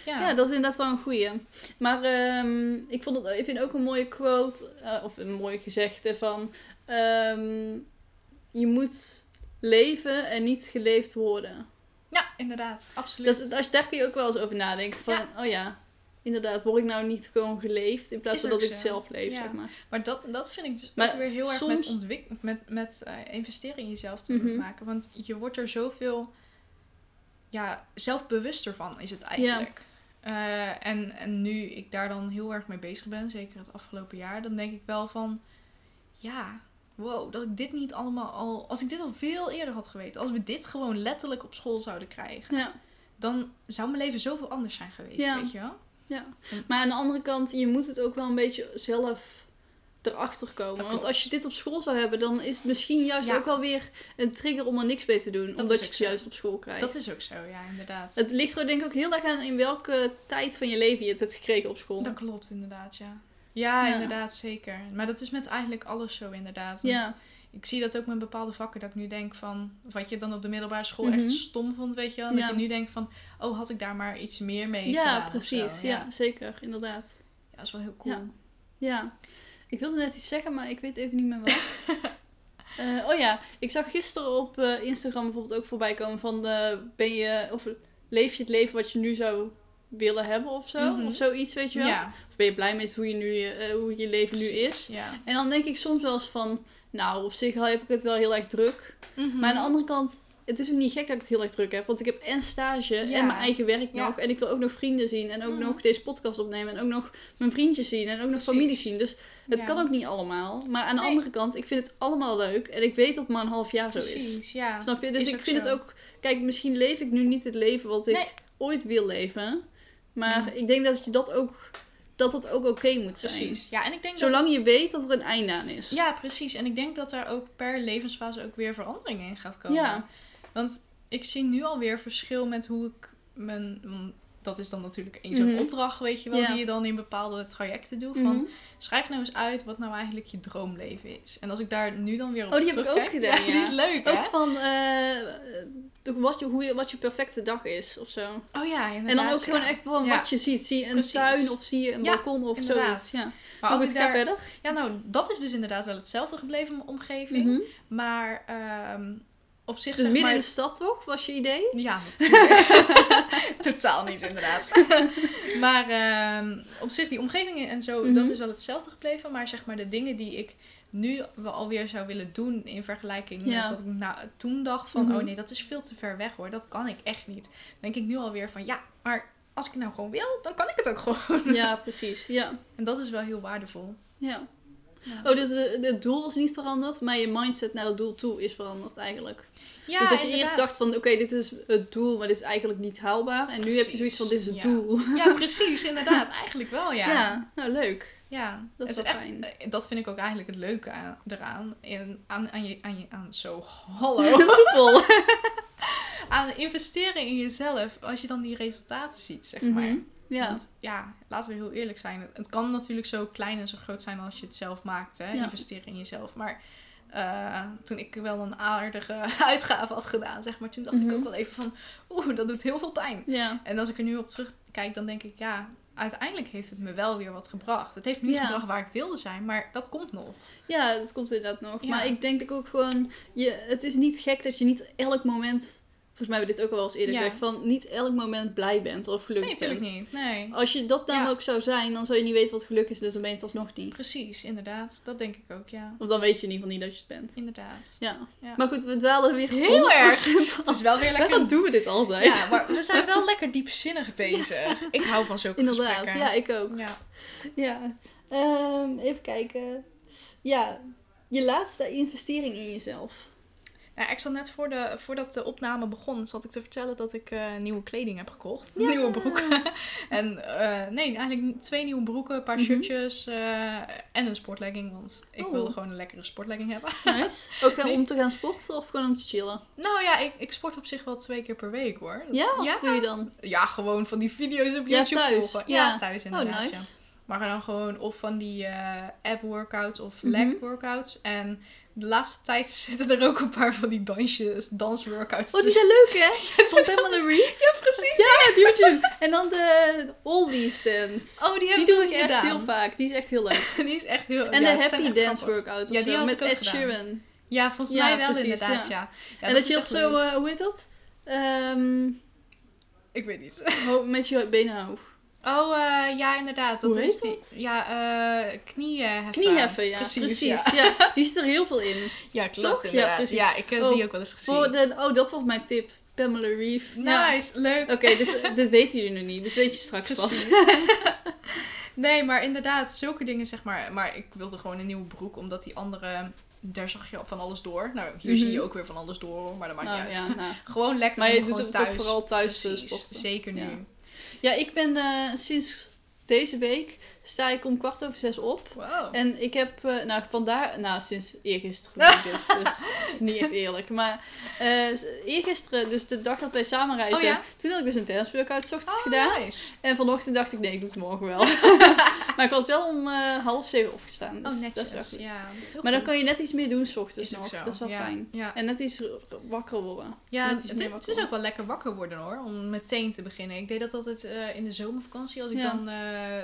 Ja. Ja, dat is inderdaad wel een goeie. Maar ehm, ik, vond het, ik vind ook een mooie quote, eh, of een mooi gezegde van... ehm, je moet leven en niet geleefd worden. Ja, inderdaad. Absoluut. Dus als, daar kun je ook wel eens over nadenken. Van, oh ja, inderdaad, word ik nou niet gewoon geleefd in plaats van dat ik zelf leef, Ja. zeg maar. Maar dat, dat vind ik dus Maar ook weer heel erg met, ontwik met, met investeren in jezelf te Mhm. maken. Want je wordt er zoveel ja, zelfbewuster van, is het eigenlijk. Eh, en, en nu ik daar dan heel erg mee bezig ben, zeker het afgelopen jaar, dan denk ik wel van, ja, wow, dat ik dit niet allemaal al, als ik dit al veel eerder had geweten, als we dit gewoon letterlijk op school zouden krijgen, Ja. dan zou mijn leven zoveel anders zijn geweest, Ja. weet je wel? Ja, maar aan de andere kant, je moet het ook wel een beetje zelf erachter komen. Want als je dit op school zou hebben, dan is het misschien juist Ja. ook wel weer een trigger om er niks mee te doen. Dat omdat je het zo. juist op school krijgt. Dat is ook zo, ja, inderdaad. Het ligt er denk ik ook heel erg aan in welke tijd van je leven je het hebt gekregen op school. Dat klopt inderdaad, ja. Ja, Ja. inderdaad, zeker. Maar dat is met eigenlijk alles zo inderdaad. Want Ja, Ik zie dat ook met bepaalde vakken, dat ik nu denk van... Wat je dan op de middelbare school Mhm. echt stom vond, weet je wel. En Ja. Dat je nu denkt van, oh, had ik daar maar iets meer mee ja gedaan precies. zo. Ja. zeker, inderdaad. Ja, dat is wel heel cool. Ja. Ik wilde net iets zeggen, maar ik weet even niet meer wat. Eh, oh ja, ik zag gisteren op eh, Instagram bijvoorbeeld ook voorbij komen van de, ben je, of leef je het leven wat je nu zou willen hebben of zo? Mhm. Of zoiets, weet je wel? Ja. Of ben je blij met hoe je, nu, eh, hoe je leven nu is? Ja. En dan denk ik soms wel eens van, nou, op zich heb ik het wel heel erg druk. Mhm. Maar aan de andere kant, het is ook niet gek dat ik het heel erg druk heb. Want ik heb en stage Ja. en mijn eigen werk Ja. nog. En ik wil ook nog vrienden zien. En ook Mhm. nog deze podcast opnemen. En ook nog mijn vriendjes zien. En ook nog Precies. familie zien. Dus het Ja. kan ook niet allemaal. Maar aan de Nee. andere kant, ik vind het allemaal leuk. En ik weet dat het maar een half jaar zo is. Precies, ja. Snap je? Dus ik vind zo. het ook... Kijk, misschien leef ik nu niet het leven wat ik Nee. ooit wil leven. Maar Ja. ik denk dat je dat ook, dat het ook oké moet zijn. Precies. Ja, en ik denk Zolang dat je het- weet dat er een einde aan is. Ja, precies. En ik denk dat daar ook per levensfase ook weer verandering in gaat komen. Ja. Want ik zie nu alweer verschil met hoe ik mijn... Dat is dan natuurlijk één zo'n Mhm. opdracht, weet je wel, Ja. die je dan in bepaalde trajecten doet. Mhm. Van, schrijf nou eens uit wat nou eigenlijk je droomleven is. En als ik daar nu dan weer op Oh, die heb ik ook gedaan, die ja. is leuk, Ook hè? van de- wat, je, hoe je, wat je perfecte dag is of zo. Oh ja, inderdaad. En dan ook gewoon echt van wat je ziet. Zie je een Precies. tuin of zie je een balkon of inderdaad. zoiets. Ja. Maar als ik daar... verder. Ja, nou, dat is dus inderdaad wel hetzelfde gebleven, mijn omgeving. Mhm. Maar ehm, op zich Dus zeg midden maar... in de stad toch, was je idee? Ja, natuurlijk. Totaal niet, inderdaad. maar ehm, op zich, die omgevingen en zo, Mhm. dat is wel hetzelfde gebleven. Maar zeg maar, de dingen die ik nu alweer zou willen doen in vergelijking Ja. met dat ik nou, toen dacht van... Mhm. Oh nee, dat is veel te ver weg hoor, dat kan ik echt niet. denk ik nu alweer van, ja, maar als ik nou gewoon wil, dan kan ik het ook gewoon. Ja, precies. Ja. En dat is wel heel waardevol. ja. Ja, Oh, dus de, het doel is niet veranderd, maar je mindset naar het doel toe is veranderd eigenlijk. ja dus dat je eerst dacht van, oké, dit is het doel, maar dit is eigenlijk niet haalbaar. En nu heb je zoiets van, dit is het ja. doel. Ja, precies, inderdaad. Eigenlijk wel, Ja. ja. nou leuk. Ja, Dat is het echt, fijn. eh, Dat vind ik ook eigenlijk het leuke aan, eraan. In, aan, aan, je, aan, je, aan zo, hallo. Soepel. aan investeren in jezelf. Als je dan die resultaten ziet, zeg maar. Mhm. Ja. Want ja, laten we heel eerlijk zijn. Het kan natuurlijk zo klein en zo groot zijn als je het zelf maakt. Hè? Ja. Investeren in jezelf. Maar eh, toen ik wel een aardige uitgave had gedaan, zeg maar. Toen dacht Mhm. ik ook wel even van, oeh, dat doet heel veel pijn. Ja. En als ik er nu op terugkijk, dan denk ik, ja, uiteindelijk heeft het me wel weer wat gebracht. Het heeft me niet Ja. gebracht waar ik wilde zijn, maar dat komt nog. Ja, dat komt inderdaad nog. Ja. Maar ik denk ook gewoon, je, het is niet gek dat je niet elk moment, volgens mij hebben we dit ook al wel eens eerder Ja. gezegd, van niet elk moment blij bent of Nee, gelukkig natuurlijk bent. niet. Nee. Als je dat dan Ja. ook zou zijn, dan zou je niet weten wat geluk is, dus dan ben je het alsnog niet. Precies, inderdaad. Dat denk ik ook, ja. Of dan weet je in ieder geval niet dat je het bent. Inderdaad. Ja. Ja. Maar goed, we dwalen weer Heel 100% Het is wel weer lekker... doen we dit altijd? Ja, maar we zijn wel lekker diepzinnig bezig. Ik hou van zulke Inderdaad, gesprekken. ja, ik ook. Ja. Ja. Ehm, even kijken. Ja, je laatste investering in jezelf. Nou, ik zat net voor de, voordat de opname begon, zat ik te vertellen dat ik eh, nieuwe kleding heb gekocht. Ja. Nieuwe broeken. en eh, nee, eigenlijk twee nieuwe broeken, een paar Mhm. shirtjes eh, en een sportlegging. Want ik Oh. wilde gewoon een lekkere sportlegging hebben. Nice. Ook Nee. om te gaan sporten of gewoon om te chillen? nou ja, ik, ik sport op zich wel twee keer per week hoor. Ja, wat ja? doe je dan? Ja, gewoon van die video's op Ja, YouTube thuis. volgen. Ja. Ja, thuis Oh, inderdaad. nice. Ja. Maar dan gewoon of van die eh app workouts of Mhm. leg workouts. En de laatste tijd zitten er ook een paar van die dansjes, dansworkouts Oh, die zijn leuk hè? Van Pamela Reed. Ja, precies. Ja, die moet je doen. En dan de oldies dance. Oh, die heb die doe ik echt gedaan. heel vaak. Die is echt heel leuk. Die is echt heel... En ja, de happy dance workout of Ja, die met Ed gedaan. Sheeran. Ja, volgens Ja, mij wel precies, inderdaad, ja. ja. Ja, en dat, je is dat zo, leuk. eh, hoe heet dat? Ehm, Ik weet niet. met je benen hoog. Oh, eh, ja, inderdaad. Dat Hoe is die, dat? Ja, eh knieheffen. Knieheffen, ja. Precies, Precies. Ja. ja. Die zit er heel veel in. Ja, klopt Toch? Ja, inderdaad. precies. Ja, ik heb Oh, die ook wel eens gezien. Voor de, oh, dat was mijn tip. Pamela Reeve. Ja. Nice, leuk. Oké, dit, dit weten jullie nog niet. Dit weet je straks Precies. pas. nee, maar inderdaad, zulke dingen zeg maar. Maar ik wilde gewoon een nieuwe broek, omdat die andere, daar zag je van alles door. Nou, hier Mhm. zie je ook weer van alles door, maar dat maakt Nou, niet uit. ja, nou. Gewoon lekker. Maar je doet het thuis. toch vooral thuis Precies, sporten. Zeker nu. Ja. Ja, ik ben eh, sinds deze week sta ik om kwart over zes op. Wow. En ik heb, eh, nou vandaar, nou sinds eergisteren dus het is niet echt eerlijk. Maar eh, eergisteren, dus de dag dat wij samen reisden, Oh ja? toen had ik dus een tennisworkout 's ochtends Oh, gedaan. nice. En vanochtend dacht ik, nee, ik doe het morgen wel. maar ik was wel om eh, half zeven opgestaan, dus Oh, dat is wel goed. Ja, Maar dan kan je net iets meer doen 's ochtends nog, zo. dat is wel ja. fijn. En net iets wakker worden. ja het, het, is- wakker het is ook wel lekker wakker worden hoor, om meteen te beginnen. Ik deed dat altijd in de zomervakantie, als ik dan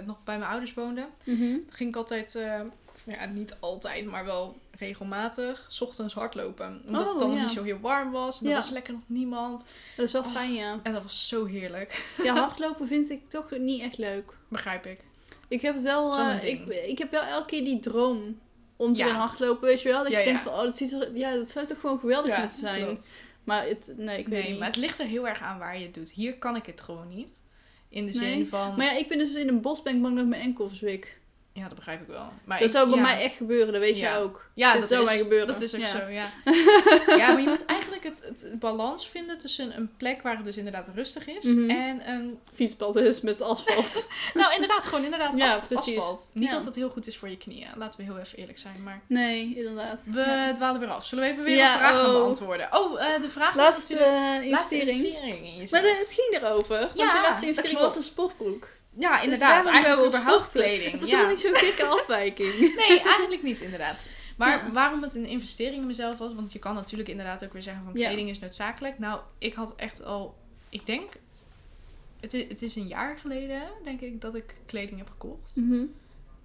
nog bij mijn ouders woonde. Mhm. Dan ging ik altijd, eh, ja, niet altijd, maar wel regelmatig, 's ochtends hardlopen. Omdat Oh, het dan ja. niet zo heel warm was. En er Ja. was lekker nog niemand. Dat is wel Oh. fijn, ja. En dat was zo heerlijk. Ja, hardlopen vind ik toch niet echt leuk. Begrijp ik. Ik heb het wel, eh, ik, ik heb wel elke keer die droom om te gaan hardlopen, weet je wel? Dat Ja, je denkt van, oh, dat, ziet er, ja, dat zou toch gewoon geweldig moeten zijn. klopt. Maar het, nee, ik weet Nee, niet. maar het ligt er heel erg aan waar je het doet. Hier kan ik het gewoon niet. In de Nee. zin van... Maar ja, ik ben dus in een bos ben ik bang dat ik mijn enkel verzwik. Ja, dat begrijp ik wel. Maar Dat ik- zou bij ja. mij echt gebeuren, dat weet Ja. jij ook. Ja, dat dat zou is, mij gebeuren. Dat is ook zo, ja. ja, maar je moet eigenlijk eigenlijk het, balans vinden tussen een plek waar het dus inderdaad rustig is Mhm. en een... Fietspad is met asfalt. Nou, inderdaad, gewoon inderdaad Ja, af- precies. asfalt. Niet Ja. dat het heel goed is voor je knieën. Laten we heel even eerlijk zijn, maar... nee, inderdaad. We Ja. dwalen weer af. Zullen we even weer een vraag gaan oh. beantwoorden? Oh, eh, de vraag was Laatste natuurlijk... eh, Laatste investering. in. Maar de- het ging erover. Want Ja, je laatste investering was een sportbroek. Ja, Dus inderdaad. daarom eigenlijk überhaupt kleding. Het was helemaal niet zo'n dikke afwijking. Nee, eigenlijk niet, inderdaad. Maar Ja. waarom het een investering in mezelf was, want je kan natuurlijk inderdaad ook weer zeggen van Ja. kleding is noodzakelijk. Nou, ik had echt al, ik denk, het is, het is een jaar geleden, denk ik, dat ik kleding heb gekocht. Mhm.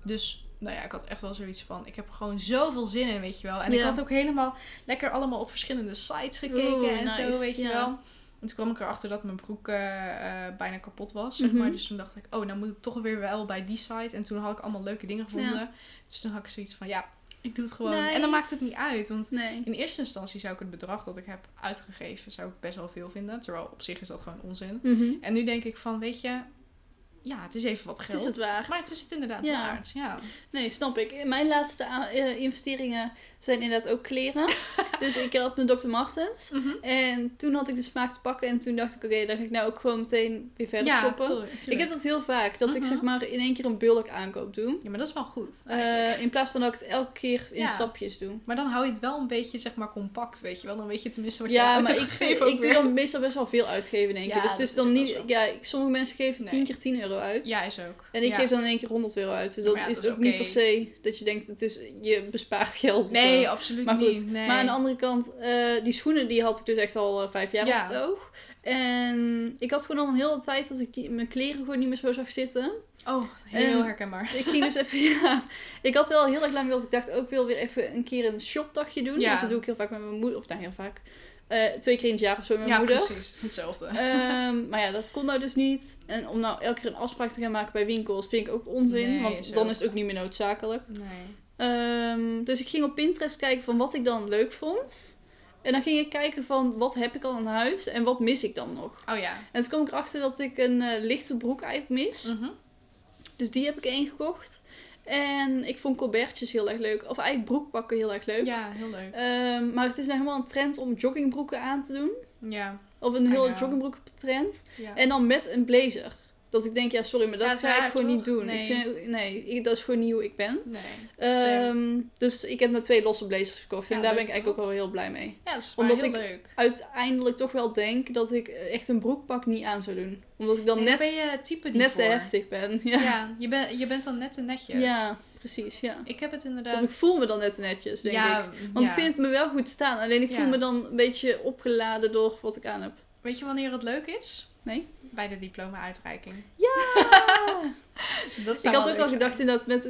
Dus, nou ja, ik had echt wel zoiets van, ik heb gewoon zoveel zin in, weet je wel. En ik had ook helemaal lekker allemaal op verschillende sites gekeken Oeh, en zo, weet je wel. En toen kwam ik erachter dat mijn broek eh, eh, bijna kapot was, zeg Mhm. maar. Dus toen dacht ik, oh, nou moet ik toch weer wel bij die site. En toen had ik allemaal leuke dingen gevonden. Dus toen had ik zoiets van, ja, ik doe het gewoon. En dan maakt het niet uit, want Nee. in eerste instantie zou ik het bedrag dat ik heb uitgegeven, zou ik best wel veel vinden. Terwijl op zich is dat gewoon onzin. Mhm. En nu denk ik van, weet je, ja, het is even wat Het geld. is het waard. Maar het is het inderdaad Ja. waard, ja. Nee, snap ik. Mijn laatste eh, investeringen zijn inderdaad ook kleren. dus ik had mijn Dr. Martens. En toen had ik de smaak te pakken. En toen dacht ik, oké, dan ga ik nou ook gewoon meteen weer verder ja, shoppen. tuurlijk, tuurlijk. Ik heb dat heel vaak. Dat ik Mhm. zeg maar in één keer een bulk aankoop doe. Ja, maar dat is wel goed, Eh, in plaats van dat ik het elke keer in Ja. stapjes doe. Maar dan hou je het wel een beetje, zeg maar, compact, weet je wel. Dan weet je tenminste wat Ja, je uit maar ik, ik doe dan meestal best wel veel uitgeven in één keer. Ja, dus het is dan niet... Ja, sommige mensen geven Nee. 10 keer 10 euro uit. Ja, is ook. En ik Ja. geef dan in één keer 100 euro uit. Dus Ja, dan ja, is dat het is ook niet per se dat je denkt, het is, je bespaart geld. of Nee, zo. absoluut Maar goed, niet. Nee. Maar aan de andere kant, eh, die schoenen die had ik dus echt al eh, vijf jaar Ja. op het oog. En ik had gewoon al een hele tijd dat ik die- mijn kleren gewoon niet meer zo zag zitten. Oh, heel En- herkenbaar. Ik ging dus even, ja. Ik had wel heel erg lang dat ik dacht, ook ik wil weer even een keer een shopdagje doen. Ja. Dat doe ik heel vaak met mijn moeder. Of nou, heel vaak. eh, twee keer in het jaar of zo met mijn Ja, moeder. precies. Hetzelfde. Ehm, maar ja, dat kon nou dus niet. En om nou elke keer een afspraak te gaan maken bij winkels vind ik ook onzin. Nee, want dan is het ook niet meer noodzakelijk. Nee. Ehm, dus ik ging op Pinterest kijken van wat ik dan leuk vond. En dan ging ik kijken van wat heb ik al in huis en wat mis ik dan nog. Oh ja. En toen kwam ik erachter dat ik een eh, lichte broek eigenlijk mis. Mhm. Dus die heb ik één gekocht. En ik vond colbertjes heel erg leuk. Of eigenlijk broekpakken heel erg leuk. Ja, heel leuk. Ehm, maar het is nou helemaal een trend om joggingbroeken aan te doen. Ja. Of een hele joggingbroek trend. ja. En dan met een blazer. Dat ik denk, ja sorry, maar dat Ja, ga ik gewoon toch? niet doen. Nee. Ik vind, nee, ik- dat is gewoon niet hoe ik ben. Nee. Ehm, dus ik heb nou twee losse blazers gekocht. En daar ben ik eigenlijk ook wel heel blij mee. ja, dat is omdat maar heel ik- leuk. Uiteindelijk toch wel denk dat ik echt een broekpak niet aan zou doen. Omdat ik dan Nee, net, ben je type net te heftig ben. Ja, Ja, je, bent je bent dan net te netjes. ja precies. Ja. Ik heb het inderdaad... Of ik voel me dan net netjes, denk ja, ik. Want ja. ik vind het me wel goed staan. Alleen ik voel me dan een beetje opgeladen door wat ik aan heb. Weet je wanneer het leuk is? Nee? Bij de diploma-uitreiking. Ja! Dat ik had ook al gedacht inderdaad met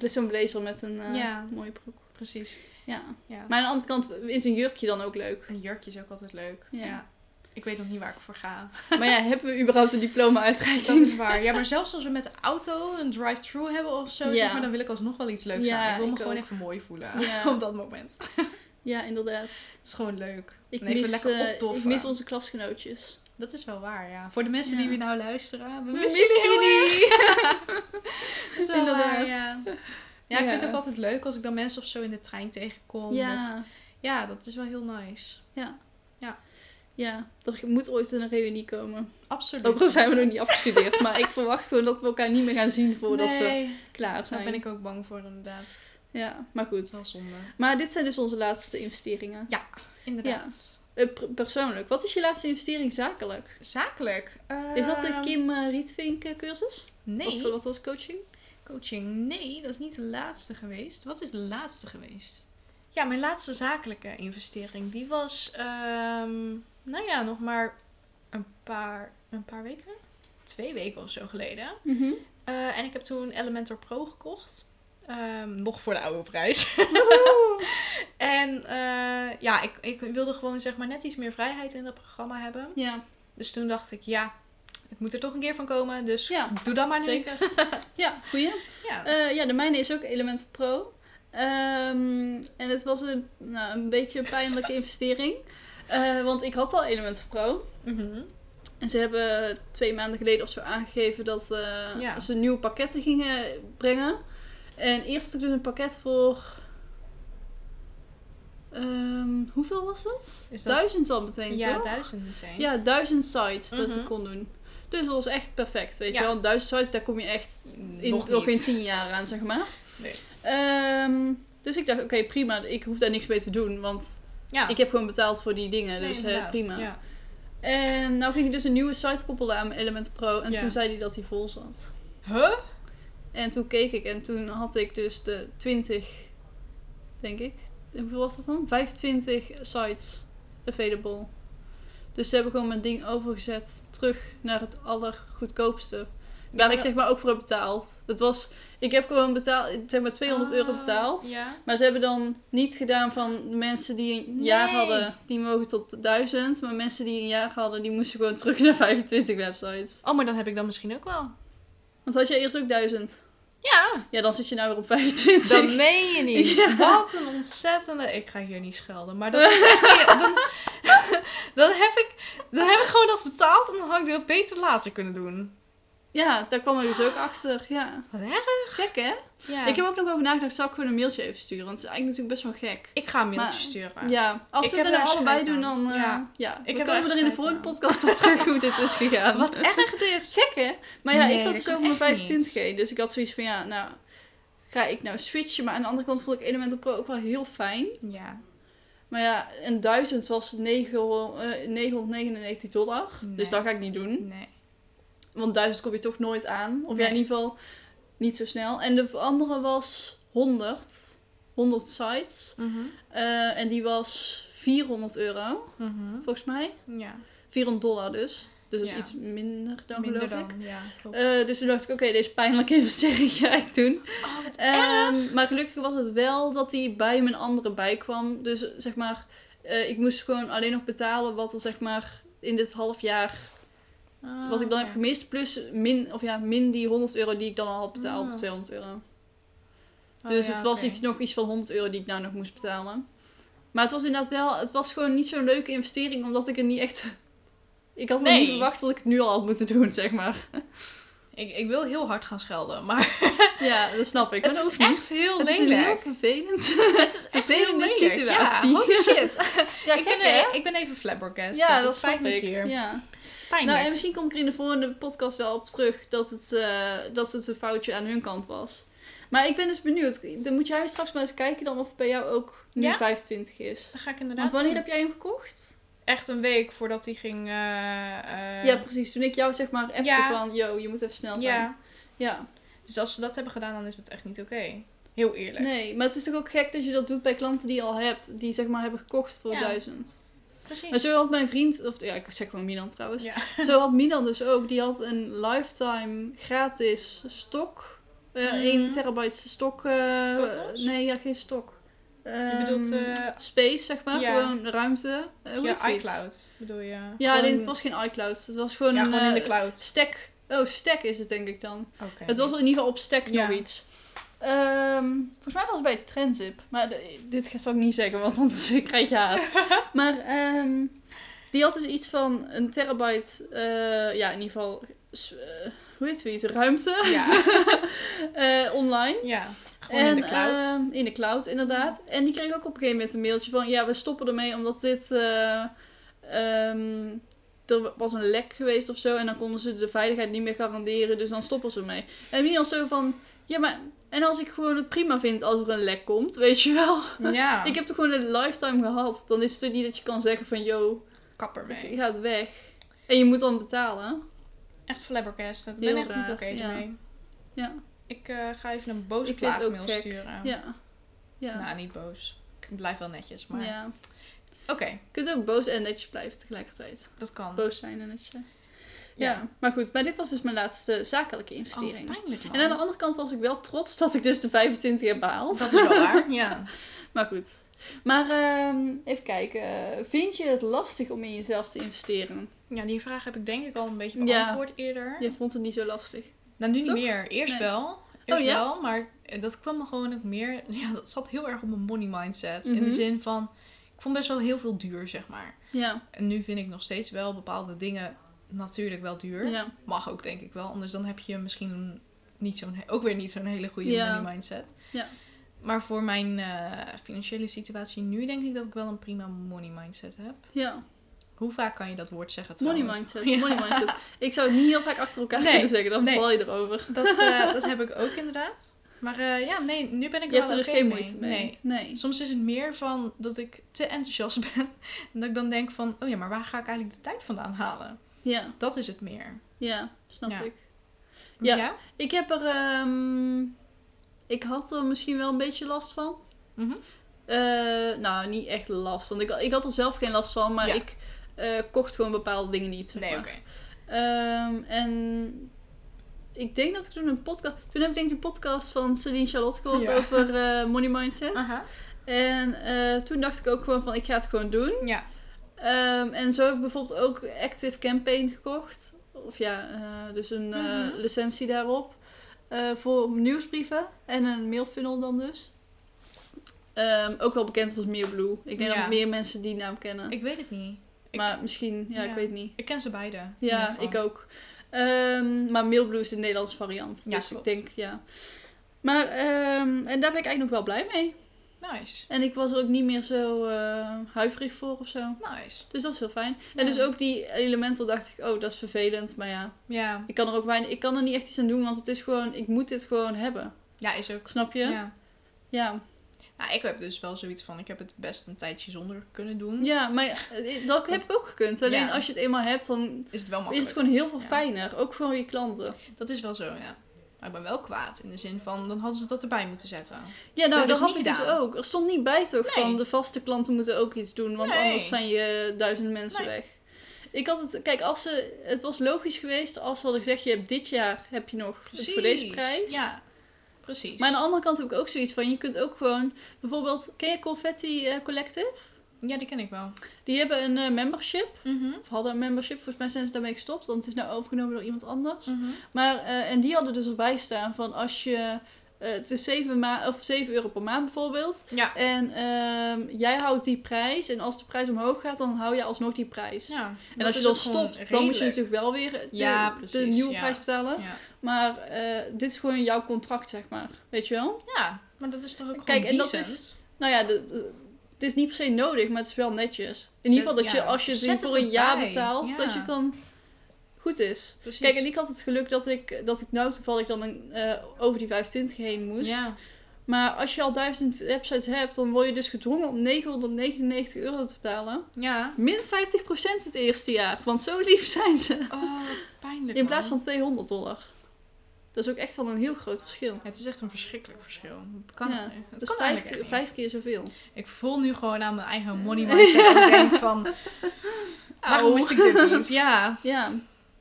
de, zo'n blazer met een eh, Ja. mooie broek. Precies. Ja. Ja. Maar aan de andere kant is een jurkje dan ook leuk. Een jurkje is ook altijd leuk. Ja. Ja. Ik weet nog niet waar ik voor ga. Maar ja, hebben we überhaupt een diploma Dat is waar. Ja, maar zelfs als we met de auto een drive-thru hebben of zo, Ja. zeg maar, dan wil ik alsnog wel iets leuks Ja, aan. Ik wil me ik gewoon ook. even mooi voelen Ja. op dat moment. Ja, inderdaad. Het is gewoon leuk. Ik En even mis, lekker eh, opdoffen. ik mis onze klasgenootjes. Dat is wel waar, ja. Voor de mensen Ja. die we nou luisteren, we We missen jullie. Dat is wel Inderdaad. waar, ja. Ja, ik Ja. vind het ook altijd leuk als ik dan mensen of zo in de trein tegenkom. Of, Ja, ja, dat is wel heel nice. ja. Ja. Ja, er moet ooit een reunie komen. Absoluut. Ook al zijn we nog niet afgestudeerd. maar ik verwacht gewoon dat we elkaar niet meer gaan zien voordat we klaar daar zijn. ben ik ook bang voor inderdaad. Ja, maar Dat is goed. wel zonde. Maar dit zijn dus onze laatste investeringen. Inderdaad. Eh, per- persoonlijk, wat is je laatste investering zakelijk? Zakelijk. Is dat de Ehm, Kim eh, Rietvink eh, cursus? Nee. Of eh, wat was coaching? Coaching, nee, dat is niet de laatste geweest. Wat is de laatste geweest? Ja, mijn laatste zakelijke investering, die was, ehm, nou ja, nog maar een paar, een paar weken? Twee weken of zo geleden. Mhm. Eh, en ik heb toen Elementor Pro gekocht. Ehm, nog voor de oude prijs. en eh, ja, ik, ik wilde gewoon zeg maar net iets meer vrijheid in dat programma hebben. Ja, Dus toen dacht ik, ja, het moet er toch een keer van komen. Dus Ja, doe dat maar nu. zeker. ja, goeie. Ja. Eh, ja, de mijne is ook Elementor Pro. Ehm, en het was een, nou, een beetje een pijnlijke investering. Eh, want ik had al Elementor Pro. Mhm. En ze hebben twee maanden geleden of zo aangegeven dat Ja. ze nieuwe pakketten gingen brengen. En eerst had ik dus een pakket voor Ehm, hoeveel was dat? Duizend al meteen, Ja, toch? duizend meteen. Ja, duizend sites dat Mhm. ik kon doen. Dus dat was echt perfect, weet Ja. je wel. Duizend sites, daar kom je echt in nog nog, geen tien jaar aan, zeg maar. Nee. Ehm, dus ik dacht, oké, prima. Ik hoef daar niks mee te doen, want Ja. ik heb gewoon betaald voor die dingen. Nee, dus prima. Ja. En nou ging ik dus een nieuwe site koppelen aan mijn Elementor Pro. En toen zei hij dat hij vol zat. Huh? En toen keek ik en toen had ik dus de 20, denk ik. En Hoeveel was dat dan? 25 sites available. Dus ze hebben gewoon mijn ding overgezet terug naar het allergoedkoopste. Waar ik zeg maar ook voor heb betaald. Het was, ik heb gewoon betaald, zeg maar 200 euro Ah, betaald. Ja. Maar ze hebben dan niet gedaan van mensen die een jaar hadden, die mogen tot 1000. Maar mensen die een jaar hadden, die moesten gewoon terug naar 25 websites. Oh, maar dan heb ik dan misschien ook wel. Want had jij eerst ook 1000? Ja. Ja, dan zit je nou weer op 25. Dat meen je niet. Ja. Wat een ontzettende... Ik ga hier niet schelden, maar dat is echt niet... Dan, dan, heb ik, dan heb ik gewoon dat betaald en dan had ik dat beter later kunnen doen. Ja, daar kwam ik dus ook achter. Ja. Wat erg. Gek hè? Ja. Ik heb ook nog over nagedacht, zal ik gewoon een mailtje even sturen? Want het is eigenlijk natuurlijk best wel gek. Ik ga een mailtje Maar- sturen. Ja, als we het er nou allebei doen, dan... eh, Ja. ja. Ik we heb er in de volgende aan. podcast op terug hoe dit is gegaan. Wat erg dit. Gek hè? Maar ja, Nee, ik zat dus over mijn echt niet. 25G. Dus ik had zoiets van, ja, nou... Ga ik nou switchen? Maar aan de andere kant vond ik Elementor Pro ook wel heel fijn. Ja. Maar ja, een 1000 was 9, eh, 999 dollar. Nee. Dus dat ga ik niet doen. Nee. Want 1000 kom je toch nooit aan. Of ja, in ieder geval niet zo snel. En de andere was 100. 100 sites. Mhm. Eh, en die was 400 euro, Mhm. volgens mij. Ja. 400 dollar dus. Dus dat is Ja. iets minder dan Minder geloof dan. ik. Ja, klopt. Eh, dus toen dacht ik, oké, deze pijnlijke investering ga ik doen. oh, wat Ehm, maar gelukkig was het wel dat hij bij mijn andere bijkwam. Dus zeg maar, eh, ik moest gewoon alleen nog betalen wat er zeg maar in dit half jaar, Ah, wat ik dan oké. heb gemist. Plus min, of ja, min die 100 euro die ik dan al had betaald, Ah. of 200 euro. Oh, Dus ja, het was iets, nog iets van 100 euro die ik nou nog moest betalen. Maar het was inderdaad wel, het was gewoon niet zo'n leuke investering, omdat ik er niet echt... Ik had Nee. niet verwacht dat ik het nu al had moeten doen, zeg maar. Ik, ik wil heel hard gaan schelden, maar Ja, dat snap ik. Maar het is hoeft niet. echt heel Het is lelijk. heel vervelend. Het is echt heel vervelende lelijk. situatie. Ja, holy shit. Ja, ik, ben, hè? ik ben even flabbergasted. Ja, dat spijt snap me zeer. Ja. Pijnlijk. Nou, en misschien kom ik er in de volgende podcast wel op terug dat het, eh, dat het een foutje aan hun kant was. Maar ik ben dus benieuwd. Dan moet jij straks maar eens kijken dan of het bij jou ook nu Ja? 25 is. dat ga ik inderdaad Want wanneer doen. heb jij hem gekocht? Echt een week voordat hij ging... eh, eh, ja, precies. Toen ik jou zeg maar appte Ja. van, yo, je moet even snel zijn. ja. Ja. Dus als ze dat hebben gedaan, dan is het echt niet oké. Heel eerlijk. Nee, maar het is toch ook gek dat je dat doet bij klanten die je al hebt. Die zeg maar hebben gekocht voor Ja. 1000. Precies. Maar zo had mijn vriend, of ja, ik zeg gewoon Milan trouwens. Ja. Zo had Milan dus ook. Die had een lifetime gratis stok. Eh Mhm. 1 terabyte stok. Foto's? nee, ja, geen stok. Je bedoelt Ehm, eh, space, zeg maar. ja. Gewoon ruimte. Eh, hoe ja, iCloud, bedoel je? Ja, Gewoon- nee, het was geen iCloud. Het was gewoon ja, een gewoon in de cloud. stack. Oh, stack is het denk ik dan. Het was in ieder geval op stack nog iets. Ehm, volgens mij was het bij Tranzip. Maar de- dit zal ik niet zeggen, want anders krijg je haat. maar ehm, die had dus iets van een terabyte, eh, ja, in ieder geval, eh, hoe heet zoiets, ruimte Ja. eh, online. ja, gewoon in de cloud. ehm, in de cloud, inderdaad. En die kreeg ook op een gegeven moment een mailtje van... Ja, we stoppen ermee omdat dit... er was een lek geweest of zo. En dan konden ze de veiligheid niet meer garanderen. Dus dan stoppen ze ermee. En Milan zo van... Ja, maar... En als ik gewoon het prima vind als er een lek komt, weet je wel. ja, Ik heb toch gewoon een lifetime gehad. Dan is het er niet dat je kan zeggen van... Yo, kapper het mee. gaat weg. En je moet dan betalen. Echt flabbergasted. Ik Heel ben echt niet oké ja. ermee. Ja, Ik eh, ga even een boze Ik het klaagmail sturen. ja. Ja. Nou, niet boos. Ik blijf wel netjes, maar... ja. Oké, Je kunt ook boos en netjes blijven tegelijkertijd. dat kan. boos zijn en netjes zijn. Ja. maar goed. Maar dit was dus mijn laatste zakelijke investering. Oh, pijnlijk man. en aan de andere kant was ik wel trots dat ik dus de 25 heb behaald. Dat is wel waar, ja. Maar goed. Maar ehm, even kijken. Vind je het lastig om in jezelf te investeren? Ja, die vraag heb ik denk ik al een beetje Ja. beantwoord eerder. Je vond het niet zo lastig. Nou, nu niet meer. Eerst Nee. wel. Eerst Oh, ja? wel, maar eh, dat kwam me gewoon ook meer... Ja, dat zat heel erg op mijn money mindset. In Mhm. de zin van... Ik vond best wel heel veel duur, zeg maar. Ja. En nu vind ik nog steeds wel bepaalde dingen natuurlijk wel duur. Ja. Mag ook, denk ik wel. Anders dan heb je misschien niet zo'n, ook weer niet zo'n hele goede Ja. money mindset. Ja. Maar voor mijn eh, financiële situatie nu denk ik dat ik wel een prima money mindset heb. Ja, Hoe vaak kan je dat woord zeggen money mindset. Ja. Money mindset. Ik zou het niet heel vaak achter elkaar Nee, kunnen zeggen, dan nee. val je erover. Dat, eh, dat heb ik ook inderdaad. Maar eh, ja, nee, nu ben ik Je hebt er wel dus geen mee. moeite mee. Nee. nee. Soms is het meer van dat ik te enthousiast ben. En dat ik dan denk van, oh ja, maar waar ga ik eigenlijk de tijd vandaan halen? Ja, Dat is het meer. ja, snap Ja. ik. Ja. Ja? Ik heb er... ehm, ik had er misschien wel een beetje last van. Mhm. Eh, nou, niet echt last. Want ik, ik had er zelf geen last van, maar Ja. ik eh, kocht gewoon bepaalde dingen niet. zeg Nee, oké. Ehm, en ik denk dat ik toen een podcast... Toen heb ik denk ik een podcast van Celine Charlotte gehoord Ja. over eh, money mindset. Aha. En toen dacht ik ook gewoon van, ik ga het gewoon doen. Ja. Ehm, en zo heb ik bijvoorbeeld ook Active Campaign gekocht. Of ja, eh, dus een eh, Mhm. licentie daarop. eh, voor nieuwsbrieven en een mailfunnel dan dus. Ehm, ook wel bekend als Mailblue. Ik denk Ja. dat meer mensen die naam kennen. Ik weet het niet. ik- maar misschien, ja, Ja. ik weet niet. Ik ken ze beide. Ja, ik ook. Ehm, maar Mailblue is de Nederlandse variant. Ja, dus klopt. ik denk, ja. Maar, en daar ben ik eigenlijk nog wel blij mee. Nice. En ik was er ook niet meer zo eh, huiverig voor of zo. Nice. Dus dat is heel fijn. Ja. En dus ook die elementen dacht ik, oh, dat is vervelend. Maar ja, Ja. ik kan er ook weinig, ik kan er niet echt iets aan doen, want het is gewoon, ik moet dit gewoon hebben. Ja, is ook. Snap je? Ja. Ja. Ja, Nou, ik heb dus wel zoiets van, ik heb het best een tijdje zonder kunnen doen. maar eh, dat heb ik ook gekund. Alleen Ja. als je het eenmaal hebt, dan Is het wel is makkelijk. het gewoon heel veel Ja. fijner. Ook voor je klanten. Dat is wel zo, ja. Maar ik ben wel kwaad in de zin van, dan hadden ze dat erbij moeten zetten. Ja, nou, dat ze had ik dus ook. Er stond niet bij toch Nee. van de vaste klanten moeten ook iets doen, want Nee. anders zijn je duizend mensen Nee. weg. Ik had het, kijk, als ze, het was logisch geweest als ze hadden gezegd, je hebt dit jaar heb je nog het voor deze prijs. Ja, precies. Maar aan de andere kant heb ik ook zoiets van, je kunt ook gewoon, bijvoorbeeld, ken je Confetti eh, Collective? Ja, die ken ik wel. Die hebben een eh, membership, Mhm. of hadden een membership, volgens mij zijn ze daarmee gestopt, want het is nou overgenomen door iemand anders. Mhm. Maar, eh, en die hadden dus erbij staan van als je, eh, het is 7, ma of 7 euro per maand bijvoorbeeld. Ja. En ehm, jij houdt die prijs. En als de prijs omhoog gaat, dan hou je alsnog die prijs. ja. en als je dan stopt, dan moet je natuurlijk wel weer de, Ja, de precies, nieuwe ja. prijs betalen. Maar dit is gewoon jouw contract, zeg maar. Weet je wel? ja, maar dat is toch ook Kijk, gewoon en dat is- Nou ja, de, de- het is niet per se nodig, maar het is wel netjes. In ieder geval dat je, als je het voor een jaar betaalt, dat je het dan goed is. Precies. Kijk, en ik had het geluk dat ik, dat ik nou toevallig dan een, eh, over die 25 heen moest. Ja, Maar als je al duizend websites hebt, dan word je dus gedwongen om 999 euro te betalen. ja. Min 50% het eerste jaar. Want zo lief zijn ze. Oh, pijnlijk In plaats van 200 dollar. Dat is ook echt wel een heel groot verschil. Het is echt een verschrikkelijk verschil. Het kan, Ja, het is kan vijf, eigenlijk keer- vijf keer zoveel. Ik voel nu gewoon aan mijn eigen money mindset en denk van, waarom wist ik dit niet? Ja. Ja.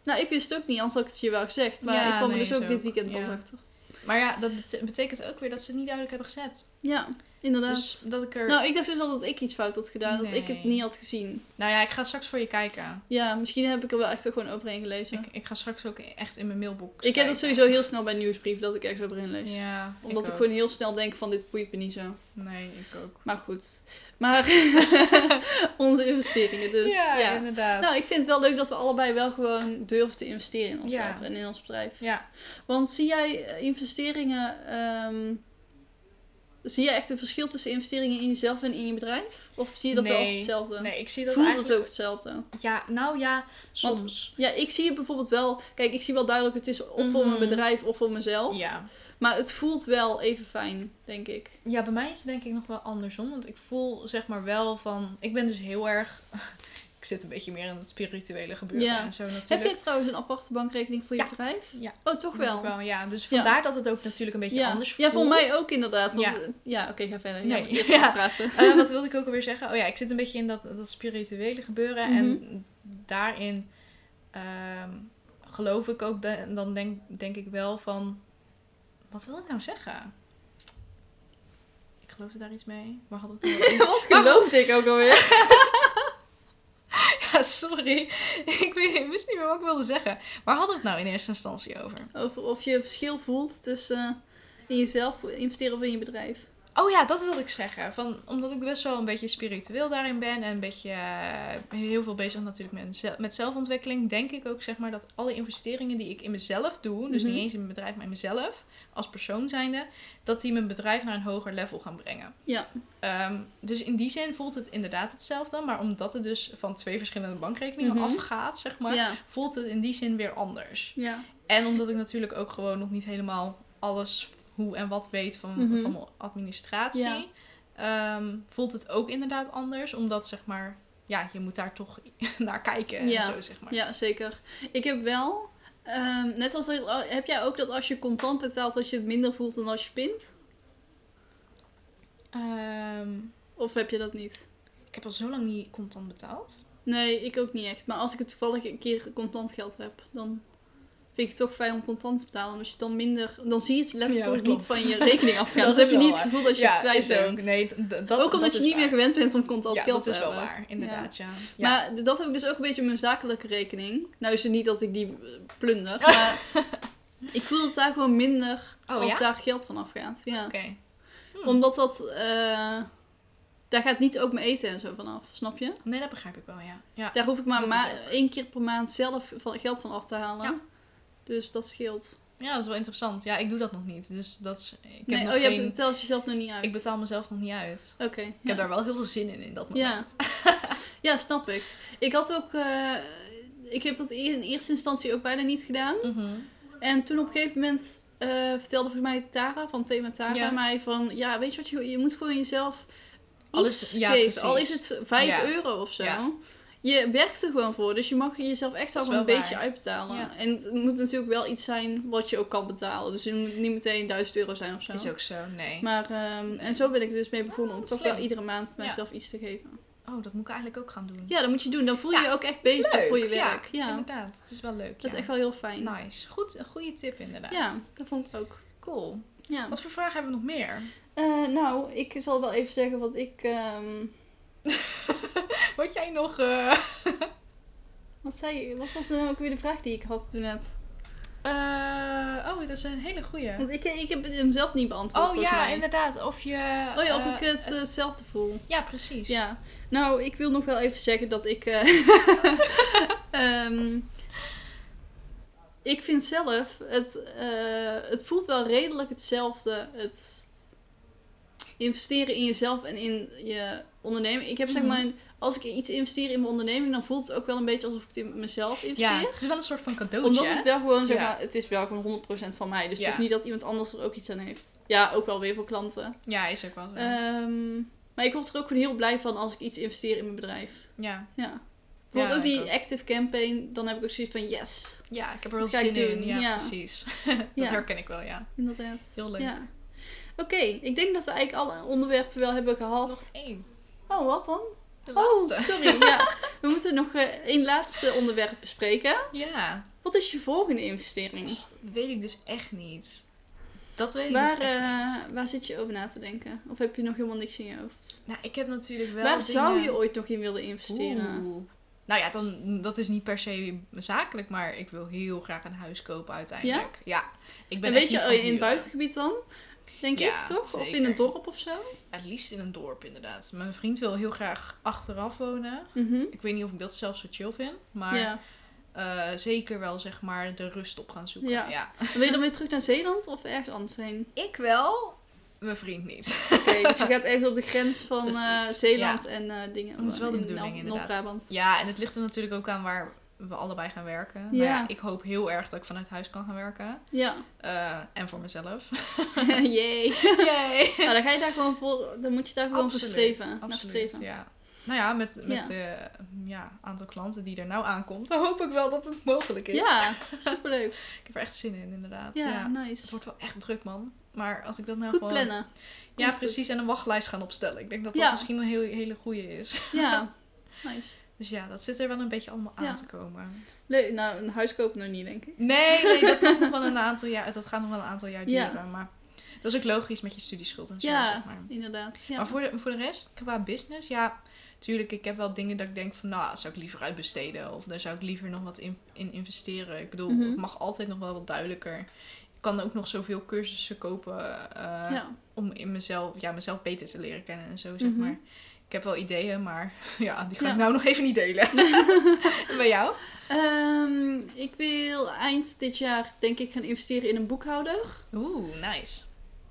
Nou, ik wist het ook niet, anders had ik het je wel gezegd. Maar Ja, ik kwam nee, er dus ook dit weekend pas Ja. achter. Maar ja, dat bete- betekent ook weer dat ze het niet duidelijk hebben gezet. Ja, inderdaad. Dus dat ik er... Nou, ik dacht dus al dat ik iets fout had gedaan. Dat ik het niet had gezien. Nou ja, ik ga straks voor je kijken. Ja, misschien heb ik er wel echt ook gewoon overheen gelezen. Ik, Ik, ik ga straks ook echt in mijn mailbox heb kijken. dat sowieso heel snel bij nieuwsbrief dat ik echt overheen lees. Ja, Omdat ik, gewoon heel snel denk van dit boeit me niet zo. Nee, ik ook. Maar goed. Maar onze investeringen dus. Ja, inderdaad. Nou, ik vind het wel leuk dat we allebei wel gewoon durven te investeren in onszelf Ja. en in ons bedrijf. Ja, Want zie jij eh, investeringen... ehm, zie jij echt een verschil tussen investeringen in jezelf en in je bedrijf? Of zie je dat wel als hetzelfde? nee, ik zie dat Voelt eigenlijk... het ook hetzelfde? Ja, nou ja, soms. Ja, ik zie het bijvoorbeeld wel... Kijk, ik zie wel duidelijk het is of voor mijn Mhm. bedrijf of voor mezelf. Ja. Maar het voelt wel even fijn, denk ik. ja, bij mij is het denk ik nog wel andersom. Want ik voel zeg maar wel van... Ik ben dus heel erg... ik zit een beetje meer in het spirituele gebeuren Ja. en zo natuurlijk. Heb je trouwens een aparte bankrekening voor je Ja. bedrijf? Ja. Oh, toch wel? ja. Dus vandaar dat het ook natuurlijk een beetje ja. anders Ja, voelt. voor mij ook inderdaad. Want, Ja. ja, ja oké, ga verder. Nee. Ja, Ja. praten. Eh, wat wilde ik ook alweer zeggen? Oh ja, ik zit een beetje in dat, dat spirituele gebeuren. Mhm. En daarin ehm, geloof ik ook... De, dan denk, denk ik wel van... Wat wil ik nou zeggen? Ik geloofde daar iets mee. Waar had ik? Wat geloofde ik ook alweer? Sorry. Ik wist niet meer wat ik wilde zeggen. Waar hadden we het nou in eerste instantie over? Over of je verschil voelt tussen eh, in jezelf investeren of in je bedrijf. Oh ja, dat wilde ik zeggen. Van, omdat ik best wel een beetje spiritueel daarin ben en een beetje eh, heel veel bezig natuurlijk met, met zelfontwikkeling, denk ik ook zeg maar dat alle investeringen die ik in mezelf doe, dus Mhm. niet eens in mijn bedrijf, maar in mezelf als persoon zijnde, dat die mijn bedrijf naar een hoger level gaan brengen. Ja. Ehm, dus in die zin voelt het inderdaad hetzelfde, maar omdat het dus van twee verschillende bankrekeningen Mhm. afgaat, zeg maar, Ja. voelt het in die zin weer anders. Ja. En omdat ik natuurlijk ook gewoon nog niet helemaal alles hoe en wat weet van, Mhm. van mijn administratie, Ja. ehm, voelt het ook inderdaad anders. Omdat zeg maar, ja, je moet daar toch naar kijken Ja. en zo zeg maar. Ja, zeker. Ik heb wel, ehm, net als dat, heb jij ook dat als je contant betaalt, dat je het minder voelt dan als je pint? Ehm, Of heb je dat niet? ik heb al zo lang niet contant betaald. Nee, ik ook niet echt. Maar als ik het toevallig een keer contant geld heb, dan vind ik het toch fijn om contant te betalen. En als je dan minder, dan zie je het Ja, letterlijk dat niet van je rekening afgaan. Dat dan is heb je niet het gevoel dat je het kwijt is ook. bent. Nee, dat, ook omdat dat je niet meer gewend bent om contant Ja, geld dat te is wel hebben. waar, inderdaad, ja. ja. Maar dat heb ik dus ook een beetje op mijn zakelijke rekening. Nou is het niet dat ik die eh, plunder, maar ik voel dat daar gewoon minder Oh, als ja? daar geld van afgaat. Ja. Oké. Hm. Omdat dat, eh, daar gaat niet ook mijn eten en zo vanaf, snap je? Nee, dat begrijp ik wel, ja. ja. Daar hoef ik maar, Dat maar één keer per maand zelf van, geld van af te halen. Ja. Dus dat scheelt. Ja, dat is wel interessant. Ja, ik doe dat nog niet. Dus dat is, ik heb Nee, nog oh, je geen... hebt- telt jezelf nog niet uit. Ik betaal mezelf nog niet uit. Oké. Ik ja. heb daar wel heel veel zin in, in dat Ja. moment. ja, snap ik. Ik had ook... eh, ik heb dat in eerste instantie ook bijna niet gedaan. Mhm. En toen op een gegeven moment eh, vertelde volgens mij Tara van Thema Tara Ja. mij van... Ja, weet je wat, je, je moet gewoon jezelf Alles- ja, geven. Al is precies. het 5 Ja. euro of zo. Je werkt er gewoon voor, dus je mag jezelf echt wel is een beetje waar. uitbetalen. Ja. En het moet natuurlijk wel iets zijn wat je ook kan betalen. Dus het moet niet meteen 1000 euro zijn of zo. Is ook zo, nee. Maar, ehm, en zo ben ik er dus mee begonnen om Oh, toch slim. wel iedere maand Ja. mijzelf iets te geven. Oh, dat moet ik eigenlijk ook gaan doen. Ja, dat moet je doen. Dan voel je Ja, je ook echt beter voor je werk. Ja, Ja, inderdaad. Het is wel leuk. dat is echt wel heel fijn. Nice. Goed, een goede tip inderdaad. Ja, dat vond ik ook. Cool. Ja. Wat voor vragen hebben we nog meer? Eh, nou, ik zal wel even zeggen wat ik... ehm, Wat jij nog... eh, wat zei je? Wat was nou ook weer de vraag die ik had toen net? eh, oh, dat is een hele goeie. Want ik, ik heb hem zelf niet beantwoord Oh ja, mij. inderdaad. Of je... Oh ja, of eh, ik het hetzelfde voel. Ja, precies. Ja, nou, ik wil nog wel even zeggen dat ik. eh, ehm, ik vind zelf, het, het voelt wel redelijk hetzelfde. Het investeren in jezelf en in je onderneming. Ik heb zeg Mhm. maar, als ik iets investeer in mijn onderneming, dan voelt het ook wel een beetje alsof ik het in mezelf investeer. Ja, het is wel een soort van cadeautje. Omdat het wel gewoon, zeg Ja. maar, het is wel gewoon 100% van mij. Dus Ja. het is niet dat iemand anders er ook iets aan heeft. Ja, ook wel weer voor klanten. Ja, is ook wel zo. Ehm, maar ik word er ook gewoon heel blij van als ik iets investeer in mijn bedrijf. ja. Ja. Bijvoorbeeld Ja, ook die active campaign, dan heb ik ook zoiets van yes. ja, ik heb er wel zin in. Ja, ja. precies. dat herken ik wel, ja. Inderdaad. Heel leuk. Ja. Oké, ik denk dat we eigenlijk alle onderwerpen wel hebben gehad. Nog één. Oh, wat dan? De Oh, laatste. sorry. ja. We moeten nog eh, één laatste onderwerp bespreken. Ja, Wat is je volgende investering? dat weet ik dus echt niet. Dat weet ik Waar, dus echt eh, niet. waar zit je over na te denken? Of heb je nog helemaal niks in je hoofd? Nou, ik heb natuurlijk wel waar dingen... zou je ooit nog in willen investeren? Oeh. Nou ja, dan, dat is niet per se zakelijk, maar ik wil heel graag een huis kopen uiteindelijk. Ja? ik ben En weet je, oh, in het buitengebied dan? Denk Ja, ik, toch? Of in een dorp of zo? Het liefst in een dorp, inderdaad. Mijn vriend wil heel graag achteraf wonen. Mhm. Ik weet niet of ik dat zelf zo chill vind, maar Ja. eh, zeker wel zeg maar de rust op gaan zoeken. Ja. Ja. Wil je dan weer terug naar Zeeland of ergens anders heen? Ik wel, mijn vriend niet. Oké, dus je gaat even op de grens van eh, Zeeland en eh, dingen. Dat is wel de in bedoeling, Nor- inderdaad. Ja, en het ligt er natuurlijk ook aan waar we allebei gaan werken. Nou Ja. ja, ik hoop heel erg dat ik vanuit huis kan gaan werken. Ja. Eh, en voor mezelf. Jee. Nou, dan ga je daar gewoon voor, dan moet je daar gewoon voor streven. naar absoluut, streven. ja. Nou ja, met met, eh, ja, aantal klanten die er nou aankomt, dan hoop ik wel dat het mogelijk is. Ja, superleuk. Ik heb er echt zin in, inderdaad. Ja, Ja. Het nice. wordt wel echt druk, man. Maar als ik dat nou Goed gewoon... plannen. Ja, precies. En een wachtlijst gaan opstellen. Ik denk dat dat Ja. misschien een heel, hele goede is. Ja, nice. Dus ja, dat zit er wel een beetje allemaal aan Ja. te komen. Leuk, nou, een huis kopen nog niet, denk ik. Nee, nee, dat, nog wel een aantal jaar, dat gaat nog wel een aantal jaar Ja. duren. Maar dat is ook logisch met je studieschuld en zo, Ja, zeg maar. inderdaad. Ja. Maar voor de, voor de rest, qua business, ja... Tuurlijk, ik heb wel dingen dat ik denk van... Nou, zou ik liever uitbesteden. Of daar zou ik liever nog wat in, in investeren. Ik bedoel, Mhm. het mag altijd nog wel wat duidelijker kan ook nog zoveel cursussen kopen eh, ja. om in mezelf, ja, mezelf beter te leren kennen en zo, zeg Mhm. maar. Ik heb wel ideeën, maar ja, die ga Ja. ik nou nog even niet delen. en bij jou? Ehm, ik wil eind dit jaar denk ik gaan investeren in een boekhouder. Oeh, nice.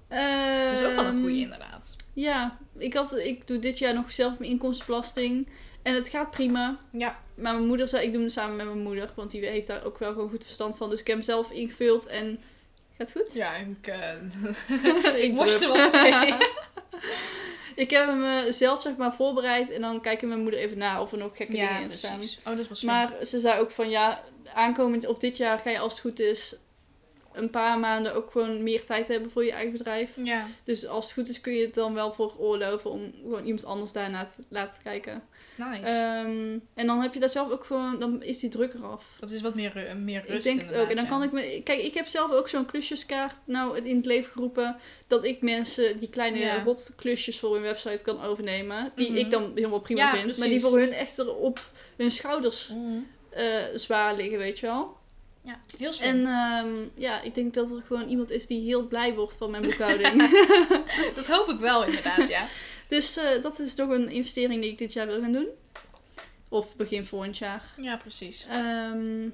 Dat is ook wel een Ehm, goeie inderdaad. Ja, ik, had, ik doe dit jaar nog zelf mijn inkomstenbelasting. En het gaat prima. Ja, Maar mijn moeder zei, ik doe hem samen met mijn moeder. Want die heeft daar ook wel gewoon goed verstand van. Dus ik heb hem zelf ingevuld en... Gaat het goed? ja ik, eh ik ik wat mee. Ik heb hem eh, zelf zeg maar voorbereid. En dan kijkt mijn moeder even na of er nog gekke dingen in staan. Oh, dat is wel slim. Maar ze zei ook van ja, aankomend of dit jaar ga je als het goed is een paar maanden ook gewoon meer tijd hebben voor je eigen bedrijf. Ja, Dus als het goed is kun je het dan wel veroorloven om gewoon iemand anders daarna te laten kijken. nice. Ehm, en dan heb je daar zelf ook gewoon, dan is die druk eraf. dat is wat meer, meer rust ik denk het ook. En dan kan ik me. Kijk, ik heb zelf ook zo'n klusjeskaart nou in het leven geroepen. Dat ik mensen die kleine Ja. rotklusjes voor hun website kan overnemen. Die Mhm. ik dan helemaal prima Ja, vind. Maar die voor hun echt er op hun schouders eh, zwaar liggen, weet je wel. Ja, heel slim. En ehm, ja, ik denk dat er gewoon iemand is die heel blij wordt van mijn boekhouding. dat hoop ik wel inderdaad, ja. dus eh, dat is toch een investering die ik dit jaar wil gaan doen. Of begin volgend jaar. Ja, precies. Ehm,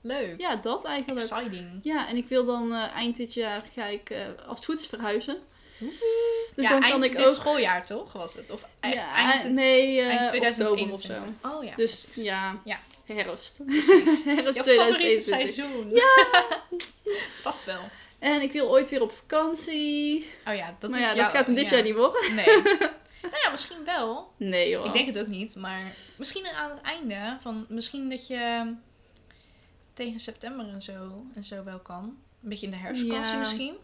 Leuk. ja, dat eigenlijk. Exciting. Ja, en ik wil dan eh, eind dit jaar ga ik, eh, als het goed is, verhuizen. Dus ja, dan eind kan ik dit ook... schooljaar toch, was het? Of echt ja, eind, het- nee, eh, eind oktober 2021. of zo. Oh ja, Dus precies. ja, Ja. Herfst. Precies. herfst Jouw favoriete 2021. seizoen. Ja! Vast wel. En ik wil ooit weer op vakantie. Oh ja, dat maar is ja, jouw- dat gaat hem dit ja. jaar niet worden. Nee. nou ja, misschien wel. Nee hoor. Ik denk het ook niet, maar misschien aan het einde van misschien dat je tegen september en zo en zo wel kan. Een beetje in de herfstvakantie Ja. misschien.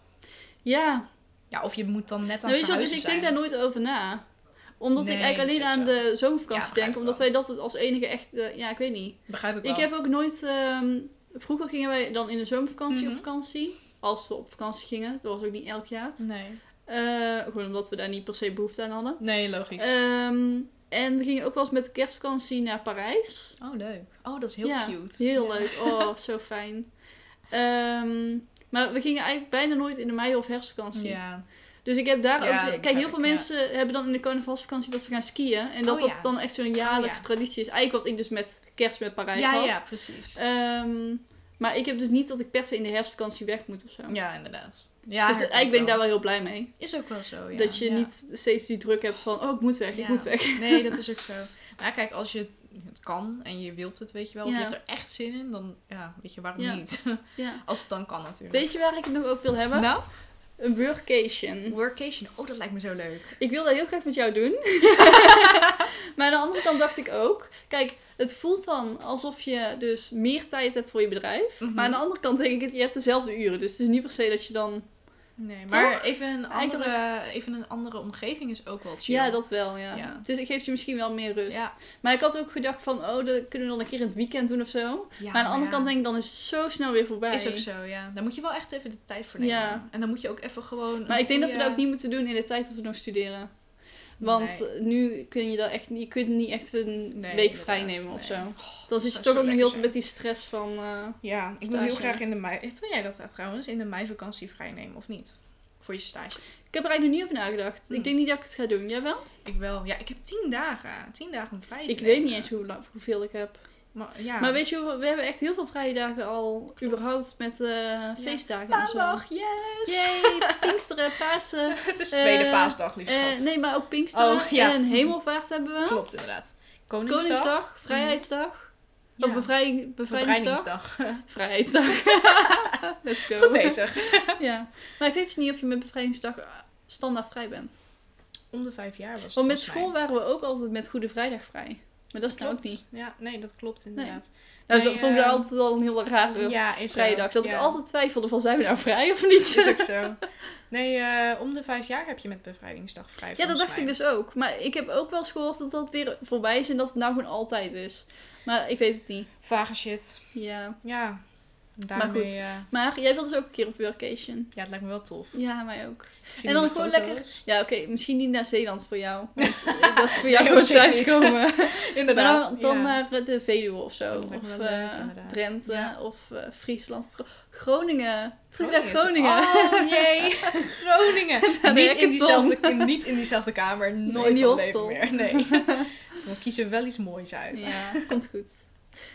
Ja, Ja, of je moet dan net aan nou, weet je wat, dus ik denk daar nooit over na. Omdat Nee, ik eigenlijk alleen aan de zomervakantie Ja, denk. Omdat wel. wij dat als enige echt... ja, ik weet niet. Begrijp ik wel. Ik heb ook nooit... ehm, vroeger gingen wij dan in de zomervakantie Mhm. op vakantie. Als we op vakantie gingen. Dat was ook niet elk jaar. Nee. Eh, gewoon omdat we daar niet per se behoefte aan hadden. Nee, logisch. Ehm, en we gingen ook wel eens met de kerstvakantie naar Parijs. oh, leuk. Oh, dat is heel ja, cute. Heel Ja. leuk. Oh, zo fijn. Ehm, maar we gingen eigenlijk bijna nooit in de mei- of herfstvakantie. Ja. Dus ik heb daar Ja, ook... Kijk, heel veel ja. mensen hebben dan in de carnavalsvakantie dat ze gaan skiën. En dat Oh, dat dan echt zo'n jaarlijkse ja. traditie is. Eigenlijk wat ik dus met kerst met Parijs Ja, had. ja, precies. Ehm, maar ik heb dus niet dat ik per se in de herfstvakantie weg moet of zo. Ja, inderdaad. Ja, dus eigenlijk ben ik daar wel. heel blij mee. Is ook wel zo, ja. dat je Ja. niet steeds die druk hebt van... Oh, ik moet weg, ik moet weg. Nee, dat is ook zo. Maar kijk, als je het kan en je wilt het, weet je wel, of je hebt er echt zin in, dan ja, weet je waarom niet. Ja. Als het dan kan natuurlijk. Weet je waar ik het nog over wil hebben? Nou, Een workation. workation. Oh, dat lijkt me zo leuk. Ik wil dat heel graag met jou doen. maar aan de andere kant dacht ik ook... Kijk, het voelt dan alsof je dus meer tijd hebt voor je bedrijf. Mhm. Maar aan de andere kant denk ik, je hebt dezelfde uren. Dus het is niet per se dat je dan... Nee, maar Toch? even een, andere, Eigenlijk- even een andere omgeving is ook wel chill. Ja, dat wel, ja. Ja. Het, geeft je misschien wel meer rust. Ja. Maar ik had ook gedacht van... Oh, dat kunnen we dan een keer in het weekend doen of zo. Ja, maar aan de andere kant denk ik, dan is het zo snel weer voorbij. Is ook zo, ja. Daar moet je wel echt even de tijd voor nemen. Ja. En dan moet je ook even gewoon... Maar ik denk dat we dat ook niet moeten doen in de tijd dat we nog studeren. Want Nee. eh, nu kun je dat echt niet, je kunt niet echt een Nee, week vrij nemen of nee. zo. Oh, Dan dat zit je toch ook nog heel veel met die stress van... eh, Ja, ik wil heel graag in de mei... Vind jij dat trouwens, in de meivakantie vrij nemen of niet? Voor je stage. Ik heb er eigenlijk nog niet over nagedacht. Hm. Ik denk niet dat ik het ga doen. Jij wel? Ik wel. Ja, ik heb tien dagen. Tien dagen om vrij te Ik weet niet eens hoe, lang- hoeveel ik heb. Maar, ja. Maar weet je, we hebben echt heel veel vrije dagen al überhaupt met eh, feestdagen en zo. Maandag, yes! Yay, Pinksteren, Pasen. Het is tweede Eh, paasdag, lief eh, schat. nee, maar ook Pinksteren Oh, ja. en Hemelvaart hebben we. Klopt, inderdaad. Koningsdag. Koningsdag, Vrijheidsdag. Ja. Of bevrij, bevrijdingsdag. Bevrijdingsdag. Vrijheidsdag. Let's go. Goed bezig. Ja. Maar ik weet dus niet of je met bevrijdingsdag standaard vrij bent. Om de vijf jaar was het Want met school mij. waren we ook altijd met Goede Vrijdag vrij. Maar dat is nou ook niet. Ja, nee, dat klopt inderdaad. Nou, Nee, vond ik dat eh, altijd wel een heel rare Ja, vrijdag. Dat ja. ik altijd twijfelde van zijn we nou vrij of niet? Is ook zo. Nee, eh, om de vijf jaar heb je met bevrijdingsdag vrij. Ja, dat dacht ik dus ook. Maar ik heb ook wel eens gehoord dat dat weer voorbij is en dat het nou gewoon altijd is. Maar ik weet het niet. Vage shit. Ja. Ja. Daarmee, goed. eh, Maar jij wilt dus ook een keer op workation. ja, het lijkt me wel tof. Ja, mij ook. En dan gewoon foto's. lekker- Ja, oké, misschien niet naar Zeeland voor jou. Want dat is voor jou gewoon thuiskomen. Maar Inderdaad. dan, dan ja. naar eh, de Veluwe of zo. Of leuk, eh. Drenthe Ja. of Friesland. Gro- Groningen. Terug naar Groningen. Oh jee, Groningen. Niet, in diezelfde, niet in diezelfde kamer. Nooit in die hostel. leven meer. Nee. We kiezen wel iets moois uit. Ja, komt goed.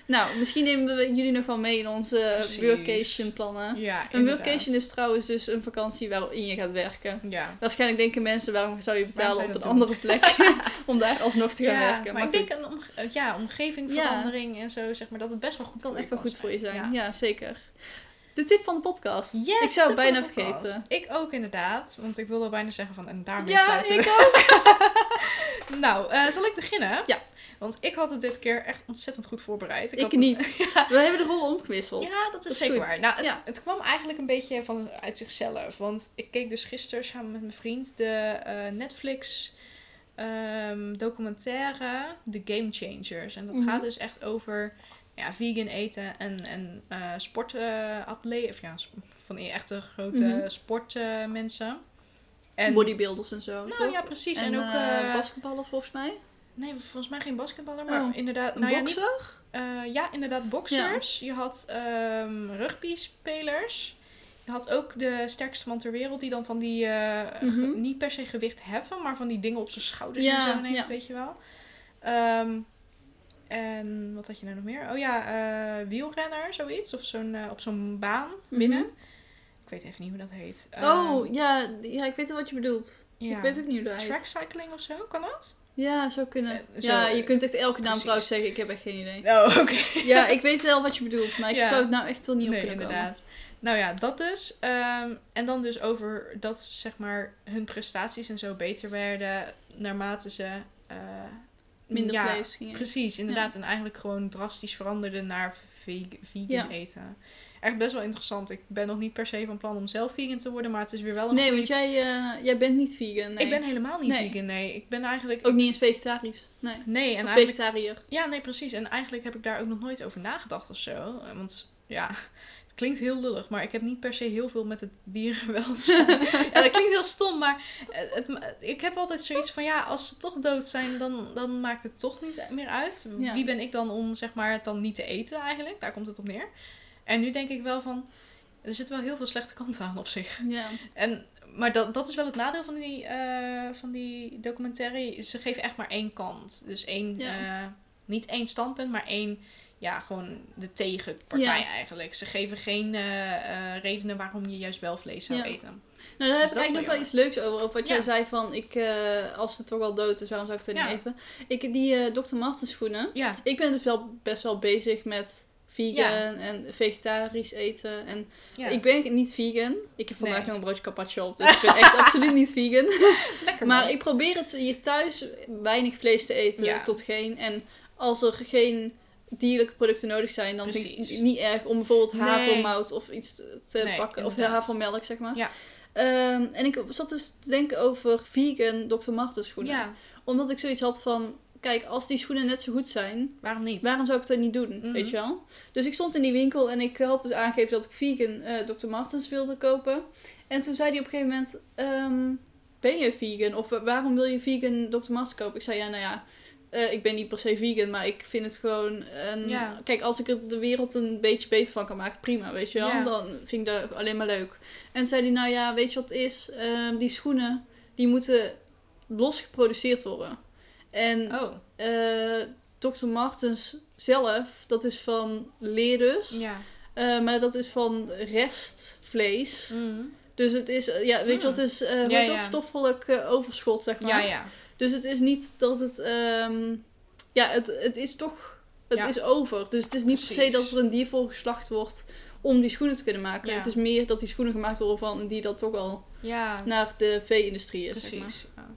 Nou, misschien nemen we jullie nog wel mee in onze Precies. workation plannen. Ja, Een workation is trouwens dus een vakantie waarin je gaat werken. Ja. Waarschijnlijk denken mensen, waarom zou je betalen op een andere plek om daar alsnog te gaan ja, werken? maar, ik denk een omge- ja, omgevingverandering en zo, zeg maar, dat het best wel goed kan echt wel goed voor je zijn. Ja. Ja, zeker. De tip van de podcast. Yes, ik zou het bijna vergeten. Ik ook inderdaad, want ik wilde bijna zeggen van, en daarmee Ja, sluiten we. ik ook. Nou, eh, zal ik beginnen? Ja. Want ik had het dit keer echt ontzettend goed voorbereid. Ik had niet. We hebben de rollen omgewisseld. Ja, dat is, Dat is zeker goed. waar. Nou, het, Ja. het kwam eigenlijk een beetje van, uit zichzelf. Want ik keek dus gisteren samen met mijn vriend de eh, Netflix ehm, documentaire The Game Changers. En dat Mhm. gaat dus echt over ja, vegan eten en, en eh sportatleten. of ja, van echte grote Mhm. sportmensen. en Bodybuilders en zo, Nou toch? ja, precies. En, En, ook... eh, basketballen volgens mij. Nee, volgens mij geen basketballer, maar Oh. inderdaad... Nou ja, niet eh, ja, inderdaad, boxers. Je had ehm rugby-spelers. Je had ook de sterkste man ter wereld die dan van die, eh, Mhm. niet per se gewicht heffen, maar van die dingen op zijn schouders Ja, en zo neemt, weet je wel. Ehm, en wat had je nou nog meer? Oh ja, eh, wielrenner, zoiets. Of zo'n, op zo'n baan binnen. Mhm. Ik weet even niet hoe dat heet. Oh, Ehm, ja, ja, ik weet wel wat je bedoelt. ja. Ik weet ook niet hoe dat heet. Track cycling of zo, kan dat? Ja, zou kunnen. Eh, zo, ja, je eh, kunt echt elke naam trouwens zeggen. Ik heb echt geen idee. Oh, oké. Ja, ik weet wel wat je bedoelt, maar ik Ja. zou het nou echt er niet op nee, kunnen inderdaad. Nou ja, dat dus. Ehm, en dan dus over dat zeg maar hun prestaties en zo beter werden naarmate ze. eh, Minder ja, vlees gingen. Precies, inderdaad. En eigenlijk gewoon drastisch veranderden naar ve- vegan Ja. eten. Echt best wel interessant. Ik ben nog niet per se van plan om zelf vegan te worden, maar het is weer wel een Nee, want jij, eh, jij bent niet vegan. Nee. Ik ben helemaal niet Nee. vegan, nee. Ik ben eigenlijk... ook niet eens vegetarisch. Nee. Nee, en Of vegetariër. Ja, nee, precies. En eigenlijk heb ik daar ook nog nooit over nagedacht of zo. Want ja, het klinkt heel lullig, maar ik heb niet per se heel veel met het dierenwelzijn. ja, dat klinkt heel stom, maar het, het- ik heb altijd zoiets van ja, als ze toch dood zijn, dan, dan maakt het toch niet meer uit. Ja. Wie ben ik dan om zeg maar het dan niet te eten eigenlijk? Daar komt het op neer. En nu denk ik wel van, er zitten wel heel veel slechte kanten aan op zich. Ja. En, maar dat, dat is wel het nadeel van die, eh, van die documentaire. Ze geven echt maar één kant. Dus één, Ja. eh, niet één standpunt, maar één, ja, gewoon de tegenpartij Ja. eigenlijk. Ze geven geen eh, redenen waarom je juist wel vlees zou Ja. eten. Nou, daar heb Dus ik dat is eigenlijk nog wel wel iets leuks over. Over wat jij zei van, ik, als het toch al dood is, waarom zou ik het dan niet eten? Ik, die Dr. Martens schoenen. Ja, Ik ben dus wel best wel bezig met vegan Ja. en vegetarisch eten. En ja. ik ben niet vegan. Ik heb vandaag Nee. nog een broodje carpaccio op, dus ik ben echt absoluut niet vegan. lekker Maar man. ik probeer het hier thuis weinig vlees te eten, Ja. tot geen. En als er geen dierlijke producten nodig zijn, dan vind ik het niet erg om bijvoorbeeld Nee. havermout of iets te Nee, pakken. Of havermelk, zeg maar. Ja. Ehm, en ik zat dus te denken over vegan Dr. Martens schoenen. Omdat ik zoiets had van, kijk, als die schoenen net zo goed zijn, waarom niet? waarom zou ik dat niet doen? Mhm. Weet je wel? Dus ik stond in die winkel en ik had dus aangegeven dat ik vegan eh Dr. Martens wilde kopen. En toen zei hij op een gegeven moment, ehm, ben je vegan? Of wa- waarom wil je vegan Dr. Martens kopen? Ik zei, ja, nou ja, eh, ik ben niet per se vegan, maar ik vind het gewoon... Een... Ja. Kijk, als ik er de wereld een beetje beter van kan maken, prima, weet je wel? Ja. Dan vind ik dat alleen maar leuk. En zei hij, nou ja, weet je wat het is? Ehm, die schoenen, die moeten los geproduceerd worden. En Oh, eh Dr. Martens zelf, dat is van leer dus. ja. Eh, maar dat is van restvlees. Mhm. Dus het is, eh, ja, weet je Mm. wat, het is hoe Ja, stoffelijk overschot, zeg maar. Ja. Dus het is niet dat het, ehm, ja, het, het is toch, het is over. Dus het is niet per se Precies. dat er een dier voor geslacht wordt om die schoenen te kunnen maken. Het is meer dat die schoenen gemaakt worden van een dier dat toch al naar de vee-industrie is, zeg maar.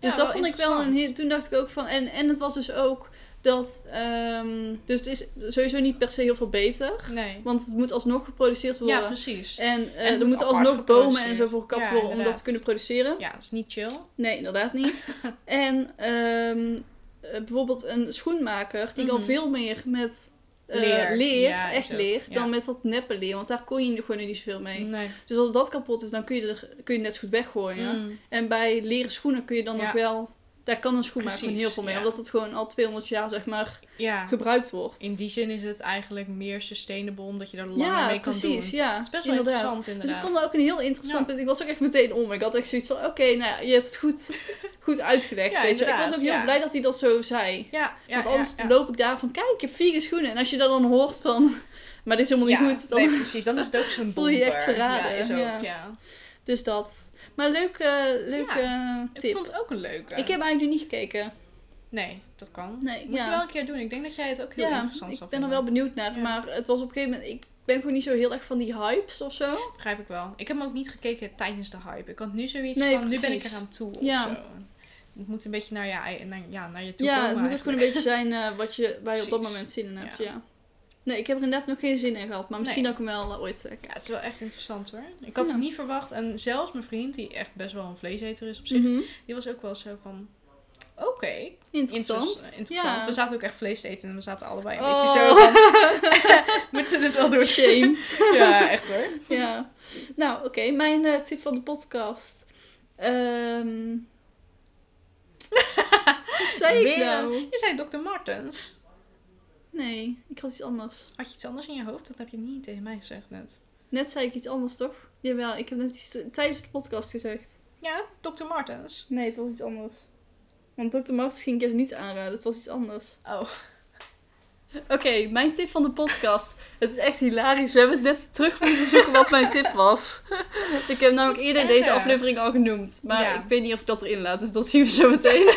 Dus Ja, dat vond ik wel een. Toen dacht ik ook van... En, en het was dus ook dat... ehm, dus het is sowieso niet per se heel veel beter. Nee. Want het moet alsnog geproduceerd worden. Ja, precies. En, eh, het er moet moeten alsnog bomen en zo voor gekapt Ja, worden om dat te kunnen produceren. Ja, dat is niet chill. Nee, inderdaad niet. en ehm, eh, bijvoorbeeld een schoenmaker die kan Mhm. veel meer met eh, Leer. leer, Ja, is echt leer, Ja. dan met dat neppe leer. Want daar kon je gewoon niet zoveel mee. Nee. Dus als dat kapot is, dan kun je, er, kun je net zo goed weggooien. Mm. En bij leren schoenen kun je dan nog wel... Daar kan een schoenmaker Precies, gewoon heel veel mee. ja. Omdat het gewoon al 200 jaar, zeg maar, Ja. gebruikt wordt. In die zin is het eigenlijk meer sustainable, omdat je er langer ja, mee kan precies. doen. Ja, Het is best wel inderdaad. interessant Dus inderdaad. ik vond het ook een heel interessant punt. Ik was ook echt meteen om. Ik had echt zoiets van, oké, nou ja, je hebt het goed, goed uitgelegd. Weet je. Ik was ook heel blij dat hij dat zo zei. Ja, Want anders loop ik daar van, kijk, ik heb vier schoenen. En als je dat dan hoort van, maar dit is helemaal niet goed. Dan... Nee, precies. Dan is het ook zo'n Voel je je echt verraden, Ja, is ook, ja. Ja. Dus dat. Maar leuke, leuke Ik tip. vond het ook een leuke. Ik heb eigenlijk nu niet gekeken. Nee, dat kan. Nee, Moet ja. je wel een keer doen. Ik denk dat jij het ook heel ja, interessant ik zal ben er vinden. wel benieuwd naar. Ja. Maar het was op een gegeven moment... Ik ben gewoon niet zo heel erg van die hypes of zo. Begrijp ik wel. Ik heb hem ook niet gekeken tijdens de hype. Ik had nu zoiets Nee, van, nu ben ik eraan toe of Ja. zo. Het moet een beetje naar, ja, naar, ja, naar je toe Ja, komen het moet ook gewoon een beetje zijn eh, wat je, waar je op dat moment zin in hebt. Ja. Nee, ik heb er inderdaad nog geen zin in gehad. Maar misschien Nee. ook hem wel eh, ooit. eh, Ja, het is wel echt interessant hoor. Ik had Ja. het niet verwacht. En zelfs mijn vriend, die echt best wel een vleeseter is op zich, mhm. die was ook wel zo van... Oké, Interessant. Interess- interessant. Ja. We zaten ook echt vlees te eten en we zaten allebei een Oh. beetje zo van... Moeten we dit wel doen? Ja, echt hoor. ja. Nou, oké. Mijn eh, tip van de podcast. Ehm Wat zei ik nou? Je zei Dr. Martens. Nee, ik had iets anders. Had je iets anders in je hoofd? Dat heb je niet tegen mij gezegd net. Net zei ik iets anders, toch? Jawel, ik heb net iets tijdens de podcast gezegd. Ja, Dr. Martens. Nee, het was iets anders. Want Dr. Martens ging ik even niet aanraden. Het was iets anders. Oh. Oké, mijn tip van de podcast. Het is echt hilarisch. We hebben het net terug moeten zoeken wat mijn tip was. ik heb namelijk eerder deze aflevering al genoemd. Maar Ja. ik weet niet of ik dat erin laat, dus dat zien we zo meteen.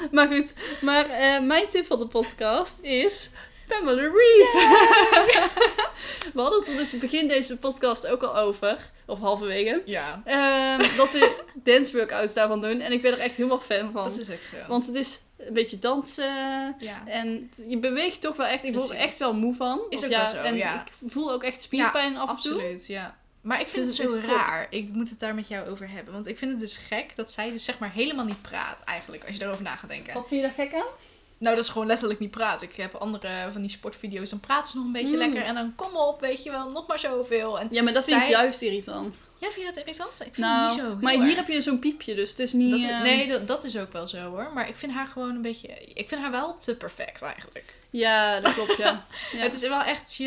maar goed, maar eh, mijn tip van de podcast is Pamela Reed. we hadden het er dus begin deze podcast ook al over. Of halverwege. Ja, Ehm, dat we dance workouts daarvan doen. En ik ben er echt helemaal fan van. dat is ook zo. Want het is een beetje dansen. ja. En je beweegt toch wel echt. Ik word er echt wel moe van. Is ook ja, wel zo, En ja. ik voel ook echt spierpijn af en toe. Absoluut, ja. Maar ik vind Dus het zo top. raar. Ik moet het daar met jou over hebben. Want ik vind het dus gek dat zij dus zeg maar helemaal niet praat eigenlijk. Als je erover na gaat denken. Wat vind je daar gek aan? Nou, dat is gewoon letterlijk niet praten. Ik heb andere van die sportvideo's. Dan praten ze nog een beetje Mm. lekker. En dan kom op, weet je wel, nog maar zoveel. En Ja, maar dat vind ik juist irritant. ja, vind je dat irritant? Ik vind Nou, het niet zo maar hier heb je zo'n piepje, dus het is niet... Dat is- ehm, nee, dat, dat is ook wel zo hoor. Maar ik vind haar gewoon een beetje... Ik vind haar wel te perfect eigenlijk. Ja, dat klopt, ja. ja. Het is wel echt je,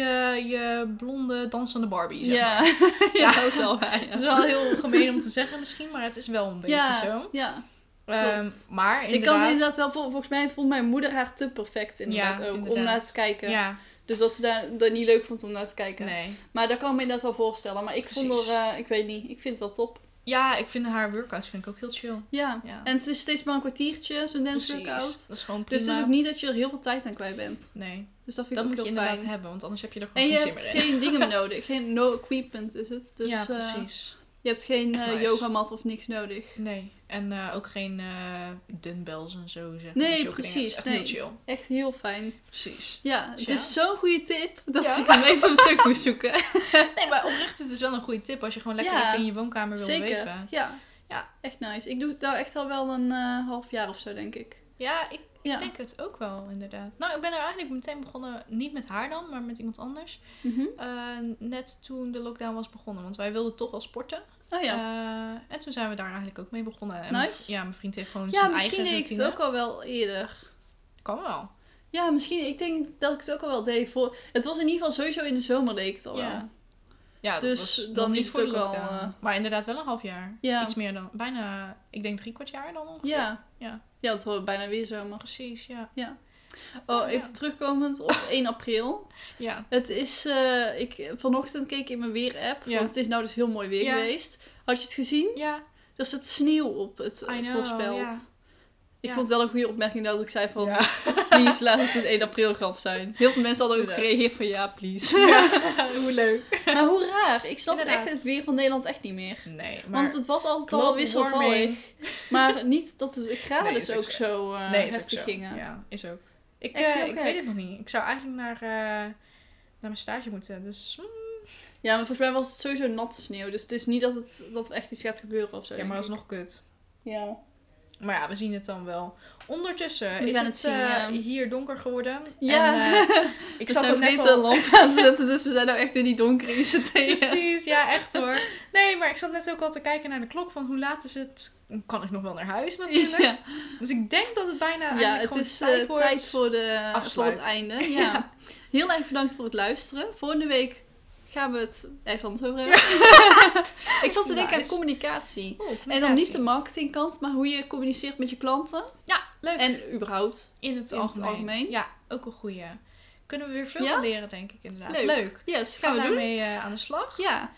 je blonde dansende Barbie, zeg ja. maar. ja, dat is wel waar, ja. Het is wel heel gemeen om te zeggen misschien, maar het is wel een beetje ja, zo. ja. Ehm, maar inderdaad... Ik kan inderdaad wel, vol- volgens mij vond mijn moeder haar te perfect inderdaad Ja, ook, om inderdaad. naar te kijken. Ja, Dus dat ze daar, dat niet leuk vond om naar te kijken. nee. Maar dat kan ik me inderdaad wel voorstellen. Maar ik vond er, eh, ik weet niet, ik vind het wel top. Ja, ik vind haar workouts vind ik ook heel chill. Ja. Ja. En het is steeds maar een kwartiertje, zo'n dance workout. Dat is gewoon prima. Dus het is ook niet dat je er heel veel tijd aan kwijt bent. Nee, Dus dat vind dat ik moet ook je heel inderdaad fijn. hebben, want anders heb je er En gewoon je geen hebt zin meer in. geen dingen meer nodig. Geen no equipment is het. Dus, ja, eh, precies. je hebt geen eh, nice. yogamat of niks nodig. Nee, en eh, ook geen eh dumbbells en zo, zeg maar. Nee, dingen. precies, Het is echt nee. heel chill. Echt heel fijn. Precies. Ja, het Ja. is zo'n goede tip dat Ja. ik hem even terug moest zoeken. Nee, maar oprecht, het is wel een goede tip als je gewoon lekker Ja. even in je woonkamer wil Zeker. bewegen. Ja. Ja. Echt nice. Ik doe het nou echt al wel een eh, half jaar of zo, denk ik. Ja, ik Ja. denk het ook wel, inderdaad. Nou, ik ben er eigenlijk meteen begonnen, niet met haar dan, maar met iemand anders. Mhm. Net toen de lockdown was begonnen, want wij wilden toch wel sporten. Oh ja. Eh, en toen zijn we daar eigenlijk ook mee begonnen. En Nice. ja, mijn vriend heeft gewoon ja, zijn misschien eigen deed ik het routine. ook al wel eerder. Kan wel. Ja, misschien. Ik denk dat ik het ook al wel deed voor... Het was in ieder geval sowieso in de zomer deed ik het al Ja. wel. Ja, dat Dus dan niet voor wel, eh, Maar inderdaad wel een half jaar. Ja. Iets meer dan, bijna, ik denk drie kwart jaar dan ongeveer. Ja. Ja. Ja, het was bijna weer zomer. Precies, ja. Oh, even Ja. terugkomend op 1 april. Ja. Het is... eh, ik, vanochtend keek ik in mijn weer-app. Ja. Want het is nou dus heel mooi weer Ja. geweest. Had je het gezien? Ja. Er zit sneeuw op het eh, know, voorspeld. ja. Ik Ja. vond het wel een goede opmerking dat ik zei van... Ja. Please, laat het een 1 april grap zijn. Heel veel mensen hadden ook gereageerd van ja, please. Hoe leuk. maar hoe raar. Ik snap het echt het weer van Nederland echt niet meer. Nee, maar... Want het was altijd al wisselvallig. Maar niet dat de graden Nee, is ook ook zo eh, nee, ook heftig zo. gingen. Ja, is ook. Ik, eh, ik weet het nog niet. Ik zou eigenlijk naar, naar mijn stage moeten. Dus, mm, Ja, maar volgens mij was het sowieso natte sneeuw. Dus het is niet dat, het, dat er echt iets gaat gebeuren of zo. ja, maar dat is nog kut. Ja. Maar ja, we zien het dan wel. Ondertussen We is het, het zien, eh, ja. hier donker geworden. Ja. En, eh, ik zat er net al... lamp aan te zetten, dus we zijn nou echt in die donkere zitten. Precies, ja, echt hoor. Nee, maar ik zat net ook al te kijken naar de klok van hoe laat is het? Kan ik nog wel naar huis natuurlijk? Ja, Dus ik denk dat het bijna ja het is tijd eh, wordt. tijd voor, de, voor het einde. Ja. Heel erg bedankt voor het luisteren. Volgende week gaan we het ergens anders over hebben. ik zat te denken aan communicatie. Oeh, En dan niet de marketingkant, maar hoe je communiceert met je klanten. Ja, leuk. En überhaupt. in het, in het algemeen. Ja, ook een goeie. Kunnen we weer veel Ja? leren, denk ik inderdaad. Leuk. Leuk. Yes, Gaan gaan we doen. daarmee eh, aan de slag? Ja.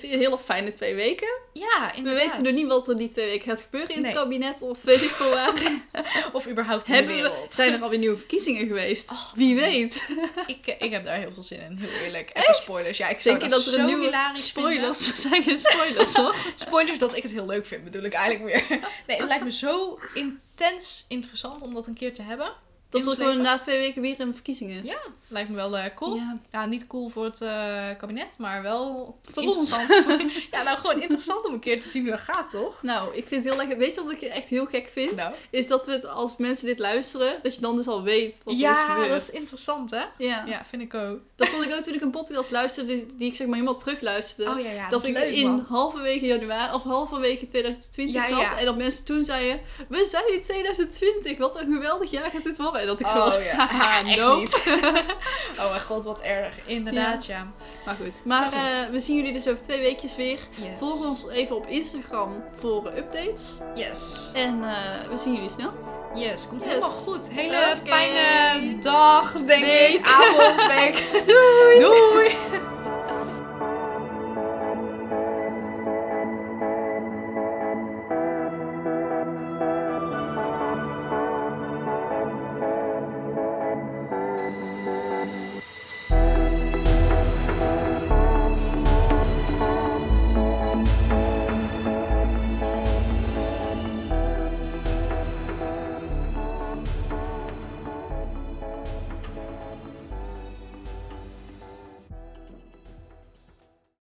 Heel erg fijne twee weken. Ja, We inderdaad. weten nog niet wat er die twee weken gaat gebeuren in Nee. het kabinet of weet ik veel waar. Of überhaupt in Hebben de we, wereld. zijn er alweer nieuwe verkiezingen geweest? Oh, Wie weet. Ik, eh, ik heb daar heel veel zin in, heel eerlijk. Even spoilers. Ja, ik zou Denk je dat er nieuwe spoilers Er zijn geen spoilers hoor. Spoilers dat ik het heel leuk vind, bedoel ik eigenlijk weer. Nee, het lijkt me zo intens interessant om dat een keer te hebben. Dat er ons gewoon na twee weken weer een verkiezing is. Ja, lijkt me wel eh, cool. Ja. Ja. niet cool voor het eh, kabinet, maar wel Voor interessant. Voor, ja, nou gewoon interessant om een keer te zien hoe dat gaat, toch? Nou, ik vind het heel lekker. Weet je wat ik echt heel gek vind? Nou. Is dat we het als mensen dit luisteren, dat je dan dus al weet wat er is Ja, gebeurd. dat is interessant, hè? Ja. Ja, vind ik ook. Dat vond ik ook toen ik een podcast luisterde, die, die ik zeg maar helemaal terugluisterde. Oh ja, ja, dat is ik leuk, in man. halverwege januari of halverwege 2020 Ja, zat. ja. En dat mensen toen zeiden: We zijn in 2020, wat een geweldig jaar gaat dit worden. En dat ik zo Oh, was: ja. Haha, Echt nope. niet. oh mijn god, wat erg. Inderdaad, ja. Maar goed. Maar Maar goed. eh, we zien jullie dus over twee weekjes weer. Yes. Volg ons even op Instagram voor eh, updates. Yes. En eh, we zien jullie snel. Yes, komt Yes. helemaal goed. Hele fijne dag, denk Week. ik. Avond, week. Doei! Doei!